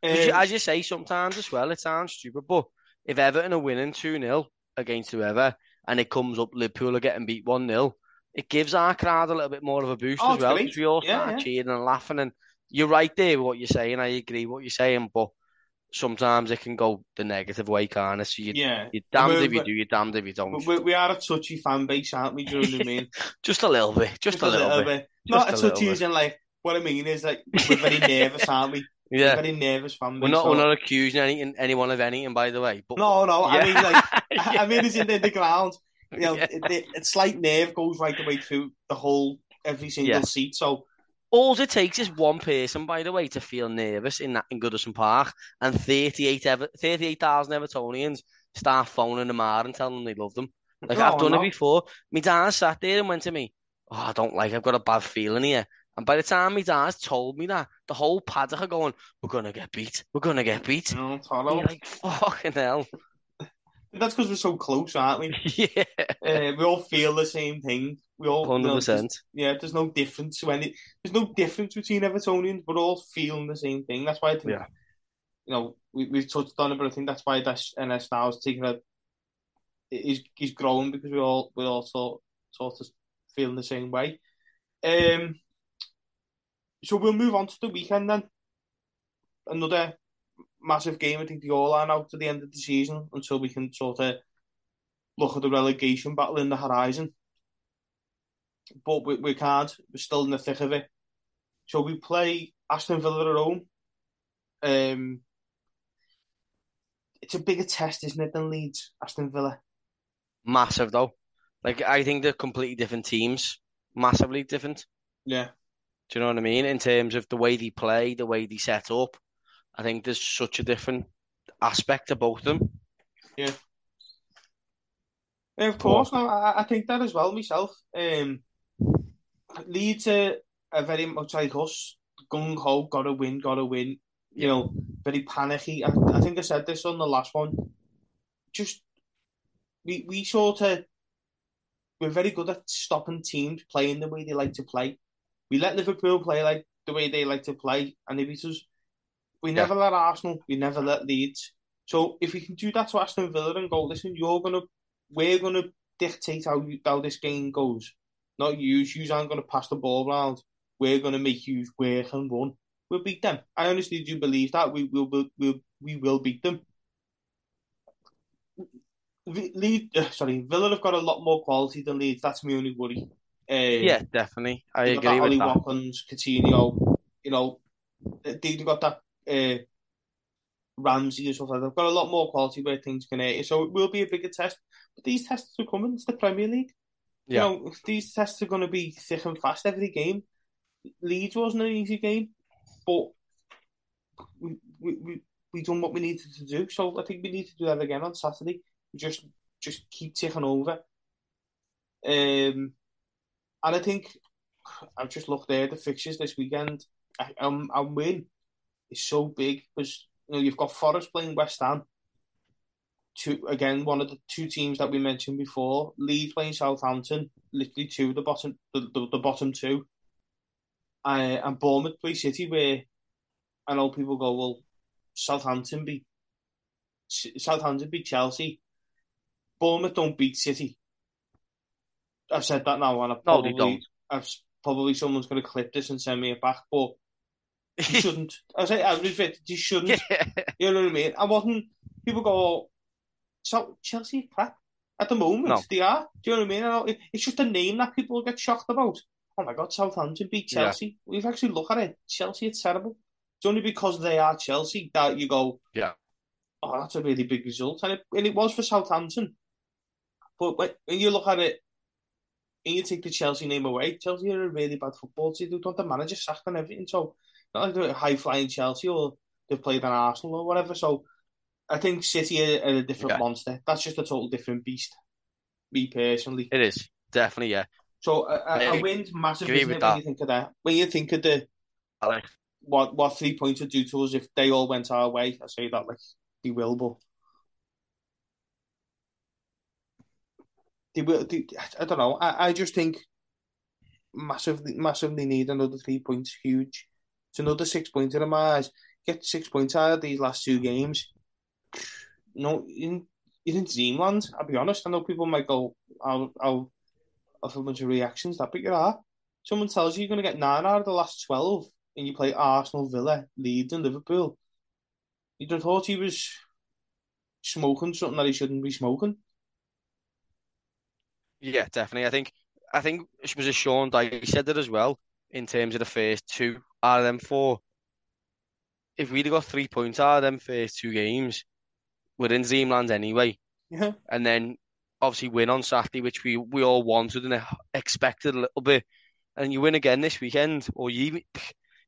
as you say, sometimes as well, it sounds stupid, but if Everton are winning 2 0 against whoever and it comes up Liverpool are getting beat 1 0, it gives our crowd a little bit more of a boost oh, as well because we all start yeah, yeah. cheering and laughing. And you're right there with what you're saying. I agree with what you're saying, but sometimes it can go the negative way, can't it? So you, yeah. you're damned if you do, you're damned if you don't. We, we are a touchy fan base, aren't we? Do you know what I mean? just a little bit. Just, just a, little, little bit. bit. Not a, a touchy as in like, what I mean is like, we're very nervous, aren't we? Yeah, we're very nervous fan. We're not, so. we're not accusing any, anyone of anything, by the way. But, no, no. Yeah. I mean, like, I mean, it's in the ground you know, yeah. it, it, slight nerve goes right the way through the whole every single yeah. seat. So all it takes is one person, by the way, to feel nervous in that in Goodison Park, and 38 Ever- 38,000 Evertonians start phoning them out and telling them they love them. Like no, I've done it before. My dad sat there and went to me, "Oh, I don't like. I've got a bad feeling here." And by the time my dad told me that, the whole paddock are going, "We're gonna get beat. We're gonna get beat." No, like, "Fucking hell." That's because we're so close, aren't we? yeah. Uh, we all feel the same thing. We all, hundred you know, percent. Yeah, there's no difference when it. There's no difference between Evertonians. We're all feeling the same thing. That's why I think. Yeah. You know, we we've touched on it, but I think that's why this NS now is taking a. Is is growing because we all we all sort sort of feeling the same way. Um. So we'll move on to the weekend then. Another massive game. I think they all are now to the end of the season until we can sort of look at the relegation battle in the horizon. But we, we can't. We're still in the thick of it. So we play Aston Villa at home. Um, it's a bigger test, isn't it, than Leeds, Aston Villa? Massive, though. Like, I think they're completely different teams. Massively different. Yeah. Do you know what I mean? In terms of the way they play, the way they set up. I think there's such a different aspect to both of them. Yeah. yeah of course, no, I, I think that as well myself. Um, Leeds are, are very much like us, gung ho, gotta win, gotta win. You know, very panicky. I, I think I said this on the last one. Just we we sort of we're very good at stopping teams playing the way they like to play. We let Liverpool play like the way they like to play, and they beat us. We yeah. never let Arsenal. We never let Leeds. So if we can do that to Aston Villa and go, listen, you're gonna, we're gonna dictate how you, how this game goes. Not you. You aren't gonna pass the ball around. We're gonna make you work and run. We'll beat them. I honestly do believe that we will. We will. We will beat them. Leeds, uh, sorry, Villa have got a lot more quality than Leeds. That's my only worry. Um, yeah, definitely. I agree with Ollie that. Watkins, Coutinho, you know, they've got that uh, Ramsey and stuff like that. They've got a lot more quality where things can hit. So it will be a bigger test. But these tests are coming. It's the Premier League. Yeah. You know, these tests are going to be thick and fast every game. Leeds wasn't an easy game, but we we we we done what we needed to do. So I think we need to do that again on Saturday. Just just keep taking over. Um, and I think I've just looked there the fixtures this weekend. I um, and win is so big because you know you've got Forest playing West Ham. Two again, one of the two teams that we mentioned before. Leeds playing Southampton, literally two of the bottom, the, the, the bottom two. Uh, and Bournemouth play City, where I know people go, well, Southampton beat Southampton beat Chelsea. Bournemouth don't beat City. I've said that now, and I probably, no. I've, probably someone's going to clip this and send me it back, but you shouldn't. I say, I refit, you shouldn't. Yeah. You know what I mean? I wasn't. People go, so Chelsea crap at the moment. No. They are. Do you know what I mean? It's just a name that people get shocked about. Oh my God, Southampton beat Chelsea. Yeah. We've actually look at it. Chelsea, it's terrible. It's only because they are Chelsea that you go, yeah. Oh, that's a really big result, and it, and it was for Southampton. But when you look at it and you take the Chelsea name away, Chelsea are a really bad football team. They don't the manager sacked and everything. So not like they're high flying Chelsea or they've played on Arsenal or whatever. So I think City are, are a different yeah. monster. That's just a total different beast. Me personally, it is definitely yeah. So a, a, a win's massive, isn't it, when you think of that? When you think of the Alex. what what three points would do to us if they all went our way, I say that like they will, but they will. They, I don't know. I, I just think massively, massively need another three points. Huge. It's another six points in my eyes. Get six points out of these last two games. No, in in Dreamland. I'll be honest. I know people might go, "I'll, I'll, have a bunch of reactions." That, but you are. Someone tells you you're going to get nine out of the last twelve, and you play Arsenal, Villa, Leeds, and Liverpool. You'd have thought he was smoking something that he shouldn't be smoking. Yeah, definitely. I think I think it was Sean Dyche said that as well in terms of the first two out of them four. If we'd have got three points out of them first two games, we're in Dreamland anyway. Yeah. And then obviously win on Saturday, which we, we all wanted and expected a little bit. And you win again this weekend, or you even,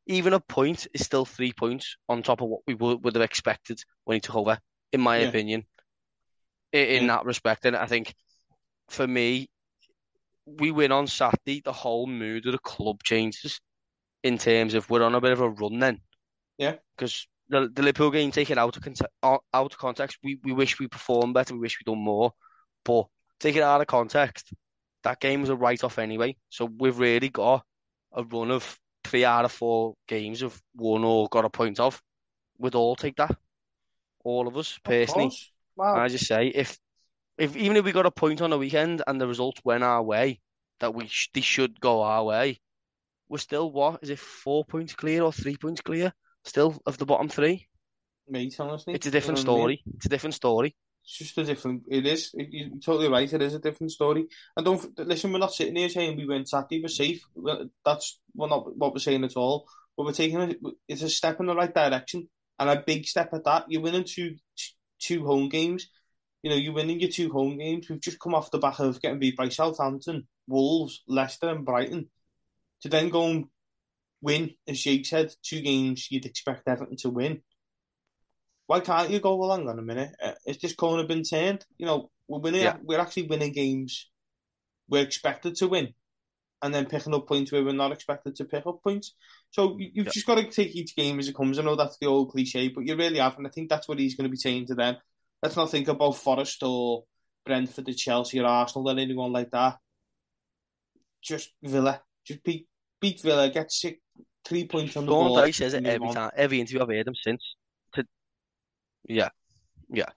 even a point is still three points on top of what we would, would have expected when he took over, in my yeah. opinion. In, in yeah. that respect, and I think for me, we win on Saturday, the whole mood of the club changes in terms of we're on a bit of a run then. Yeah. Because the, the Liverpool game, taken out of, context, out of context, we, we wish we performed better, we wish we'd done more. But take it out of context, that game was a write off anyway. So we've really got a run of three out of four games of won or got a point of. We'd all take that. All of us, personally. Of wow. I just say, if if even if we got a point on the weekend and the results went our way, that we sh- they should go our way, we're still what is it four points clear or three points clear still of the bottom three? Mate, honestly, it's a different um, story. I mean? It's a different story. It's just a different. It is. You're totally right. It is a different story. And don't listen. We're not sitting here saying we went Saturday. We're safe. That's well, not what we're saying at all. But we're taking it. It's a step in the right direction and a big step at that. You're winning two two home games you know, you're winning your two home games. We've just come off the back of getting beat by Southampton, Wolves, Leicester, and Brighton. To then go and win, as Jake said, two games you'd expect Everton to win. Why can't you go, well, hang on a minute, uh, is this corner been turned? You know, we're winning, yeah. we're actually winning games we're expected to win and then picking up points where we're not expected to pick up points. So you, have yeah. just got to take each game as it comes. I know that's the old cliche, but you really have, and I think that's what he's going to be saying to them let's not think about Forest or Brentford or Chelsea or Arsenal or anyone like that. Just Villa. Just beat beat Villa, get six, three points on the board. Dyche says it every time, every interview I've heard him since. To, yeah, yeah.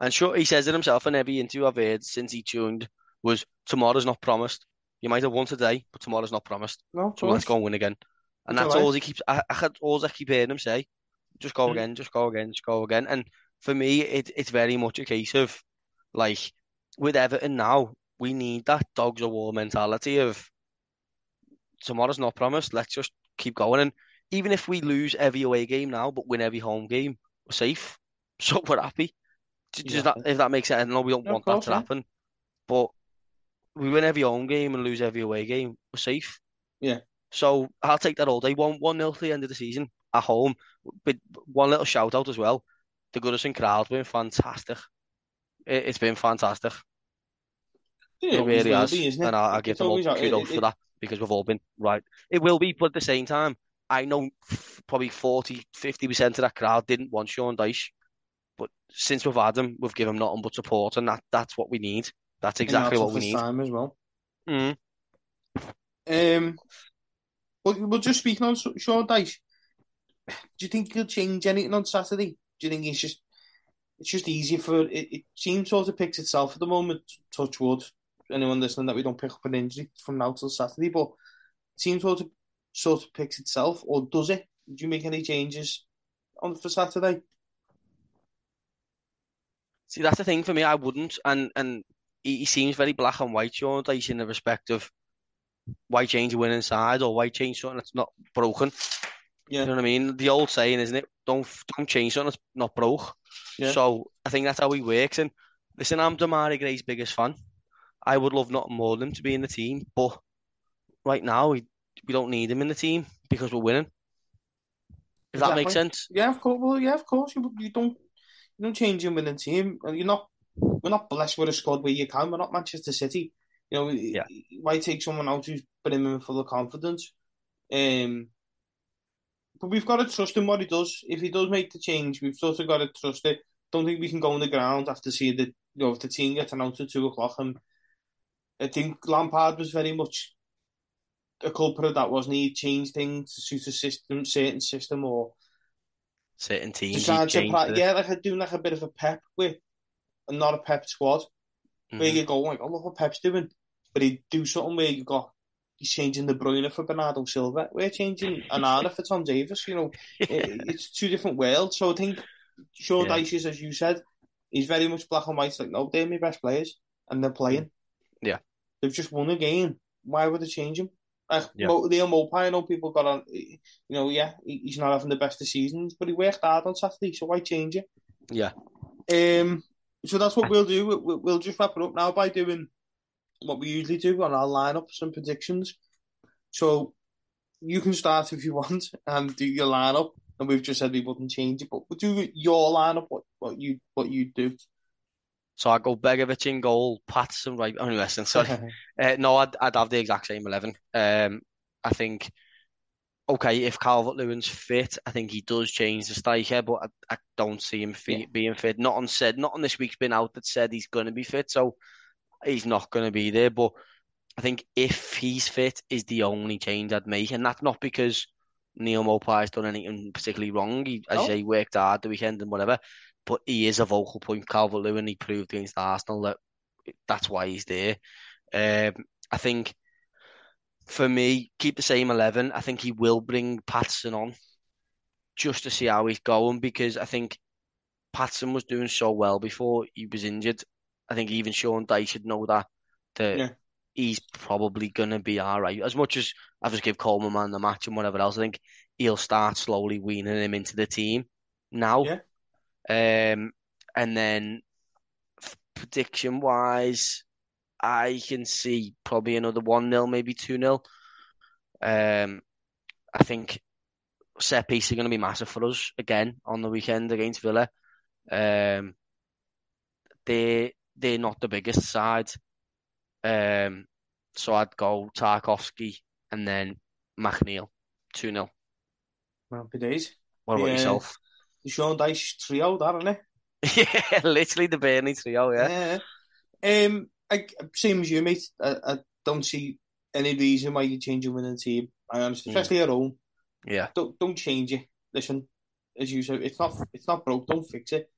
And sure, he says it himself in every interview I've heard since he tuned was tomorrow's not promised. You might have won today, but tomorrow's not promised. No, so let's go and win again. And that's, that's all he keeps. I, I all I keep hearing him say. Just go mm. again, just go again, just go again. And for me, it, it's very much a case of like with Everton now, we need that dogs of war mentality of tomorrow's not promised. Let's just keep going. And even if we lose every away game now, but win every home game, we're safe. So we're happy. Yeah. that, if that makes sense, know we don't want that to happen, but we win every home game and lose every away game, we're safe. Yeah. So I'll take that all day. One one nil to the end of the season at home. But one little shout out as well. The Goodison crowd been fantastic. It, has been fantastic. Yeah, it really has, be, and I, I give them all kudos it, for that because we've all been right. It will be, but at the same time, I know probably 40, 50 percent of that crowd didn't want Sean Dyche, but since we've had him, we've given him nothing but support, and that that's what we need. That's exactly what we need. Time as well. Mm. Um, but we're just speaking on Sean Dyche. Do you think he'll change anything on Saturday? Do you think he's just it's just easy for it, it seems sort of picks itself at the moment, touch wood. Anyone listening that we don't pick up an injury from now till Saturday, but it seems sort of sort of picks itself, or does it? Do you make any changes on for Saturday? See, that's the thing for me. I wouldn't, and and he, he seems very black and white, Sean Dyche, in the respect of why change a winning side or why change something that's not broken. Yeah. You know what I mean? The old saying, isn't it? Don't don't change something that's not broke. Yeah. So I think that's how he works. And listen, I'm Demarai Gray's biggest fan. I would love nothing more than to be in the team, but right now we we don't need him in the team because we're winning. Does exactly. that make sense? Yeah, of course. Well, yeah, of course. You, you don't you don't change him in the team. You're not we're not blessed with a squad where you can. We're not Manchester City. You know, yeah. why take someone out who's in full of confidence? Um, but we've got to trust him what he does. If he does make the change, we've sort of got to trust it. Don't think we can go on the ground after seeing the you know if the team gets announced at two o'clock. And I think Lampard was very much a culprit of that, wasn't he? He changed things to suit a system, certain system, or certain teams. To to yeah, like doing like a bit of a pep with, and not a pep squad. Mm-hmm. Where you go like, oh look what Pep's doing, but he do something where you got he's changing De Bruyne for Bernardo Silva. We're changing Onana for Tom Davies. You know, it, it's two different worlds. So I think Sean yeah. Dyche, as you said, he's very much black and white. Like, no, they're my best players, and they're playing. Yeah, they've just won a game. Why would they change him? Like yeah. Liam Maupay, I know people got on. You know, yeah, he's not having the best of seasons, but he worked hard on Saturday, so why change it? Yeah. Um. So that's what we'll do. We'll, we'll just wrap it up now by doing what we usually do on our lineups and predictions. So you can start if you want and do your lineup. And we've just said we wouldn't change it, but we'll do your lineup. What what you what you do. So I go Begovic in goal, Patterson right. Only listen, sorry. uh, no, I'd I'd have the exact same eleven. Um, I think. Okay, if Calvert Lewin's fit, I think he does change the striker, but I, I don't see him fit, yeah. being fit. Not on said, not on this week's been out that said he's going to be fit. So he's not going to be there. But I think if he's fit, is the only change I'd make, and that's not because Maupay has done anything particularly wrong. He, as you say, worked hard the weekend and whatever. But he is a vocal point, Calvert Lewin. He proved against Arsenal that that's why he's there. Um, I think for me, keep the same eleven. I think he will bring Patterson on just to see how he's going because I think Patterson was doing so well before he was injured. I think even Sean Dyche should know that that yeah. he's probably gonna be all right. As much as I just give Coleman man the match and whatever else, I think he'll start slowly weaning him into the team now. Yeah. Um, and then prediction wise, I can see probably another one 0 maybe two 0 Um, I think set piece are going to be massive for us again on the weekend against Villa. Um, they they're not the biggest side. Um, so I'd go Tarkowski and then McNeil, 2 0. Happy days. What about yeah. yourself? The Sean Dyche trio, that, isn't it? yeah, literally the Burnley trio, yeah. yeah. Um, I, same as you, mate. I, I don't see any reason why you change your winning team. I understand, hmm. especially mm. at home. Yeah. Don't don't change it. Listen, as you said, it's not it's not broke. Don't fix it.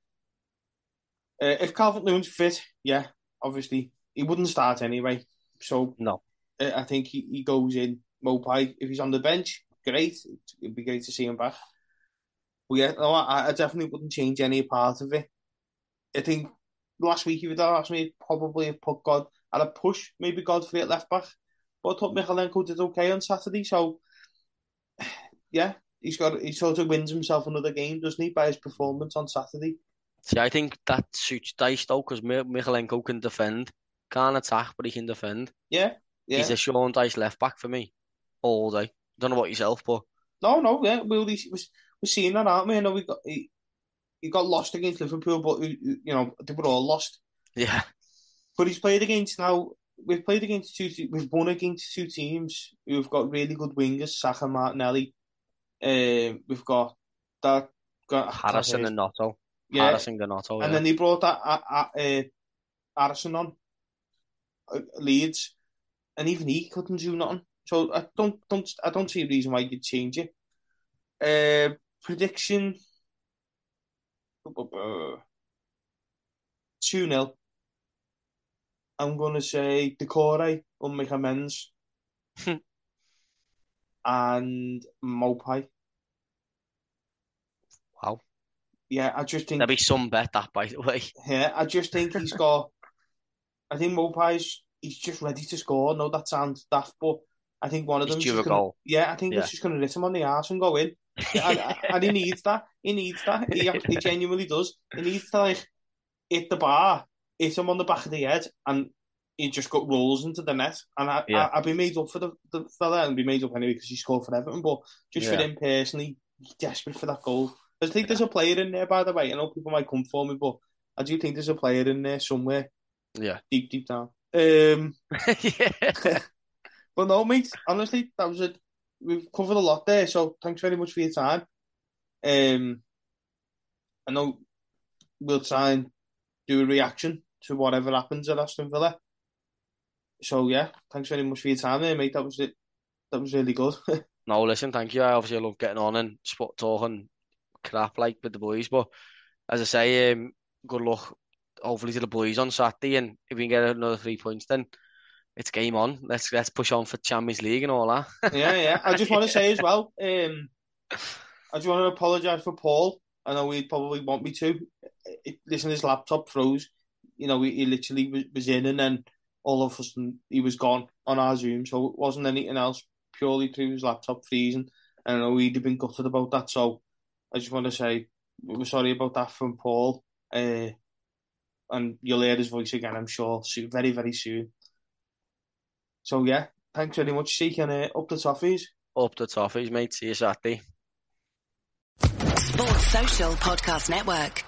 Uh, if Calvert Lewin's fit, yeah, obviously he wouldn't start anyway. So no, uh, I think he, he goes in. Maupay, if he's on the bench, great. It'd be great to see him back. But yeah, no, I, I definitely wouldn't change any part of it. I think last week, if you'd asked me, probably have put God at a push, maybe Godfrey at left back. But I thought Mykolenko did okay on Saturday, so yeah, he's got he sort of wins himself another game, doesn't he, by his performance on Saturday? See, I think that suits Dyche though, because Mykolenko can defend. Can't attack, but he can defend. Yeah, yeah. He's a Sean Dyche left back for me, all day. don't know what yourself, but no, no, yeah, we we're, we're seeing that, aren't we? I know we got he, he got lost against Liverpool, but you know they were all lost. Yeah, but he's played against now. We've played against two. We've won against two teams who've got really good wingers, Saka, Martinelli. Uh, we've got that got Harrison and Gnonto. Yeah, Harrison and Gnonto. And then they brought that uh, uh, Harrison on uh, Leeds, and even he couldn't do nothing. So I don't don't I don't see a reason why you'd change it. Uh, prediction two 0 I'm gonna say Doucouré will make amends, hmm. and Maupay. Wow. Yeah, I just think there'll be some bet that by the way. Yeah, I just think he's got. I think Maupay's he's just ready to score. No, that sounds daft, but I think one of them. Due a gonna, goal. Yeah, I think yeah. he's just going to hit him on the arse and go in. And, and, he needs that. He needs that. He, he genuinely does. He needs to like hit the bar, hit him on the back of the head, and he just got rolls into the net. And I, yeah. I, would be made up for the, the fella and be made up anyway because he scored for Everton. But just yeah. for him personally, he's desperate for that goal. I think there's a player in there, by the way. I know people might come for me, but I do think there's a player in there somewhere. Yeah. Deep, deep down. Um, yeah. but no, mate, honestly, that was it. We've covered a lot there, so thanks very much for your time. Um, I know we'll try and do a reaction to whatever happens at Aston Villa. So yeah, thanks very much for your time there, mate. That was it. That was really good. no, listen, thank you. I obviously love getting on and spot talking crap like with the boys, but as I say, um, good luck hopefully to the boys on Saturday, and if we can get another three points, then it's game on. Let's let's push on for Champions League and all that. yeah, yeah. I just want to say as well, um, I just want to apologise for Paul. I know he'd probably want me to. It, listen, his laptop froze. You know, he, he literally was, was in, and then all of a sudden he was gone on our Zoom. So it wasn't anything else. Purely through his laptop freezing. And I know he'd have been gutted about that. So I just want to say we're sorry about that from Paul. Uh, and you'll hear his voice again, I'm sure, very, very soon. So yeah, thanks very much, Seek, and uh, up the toffees. Up the toffees, mate. See you Saturday. Sports Social Podcast Network.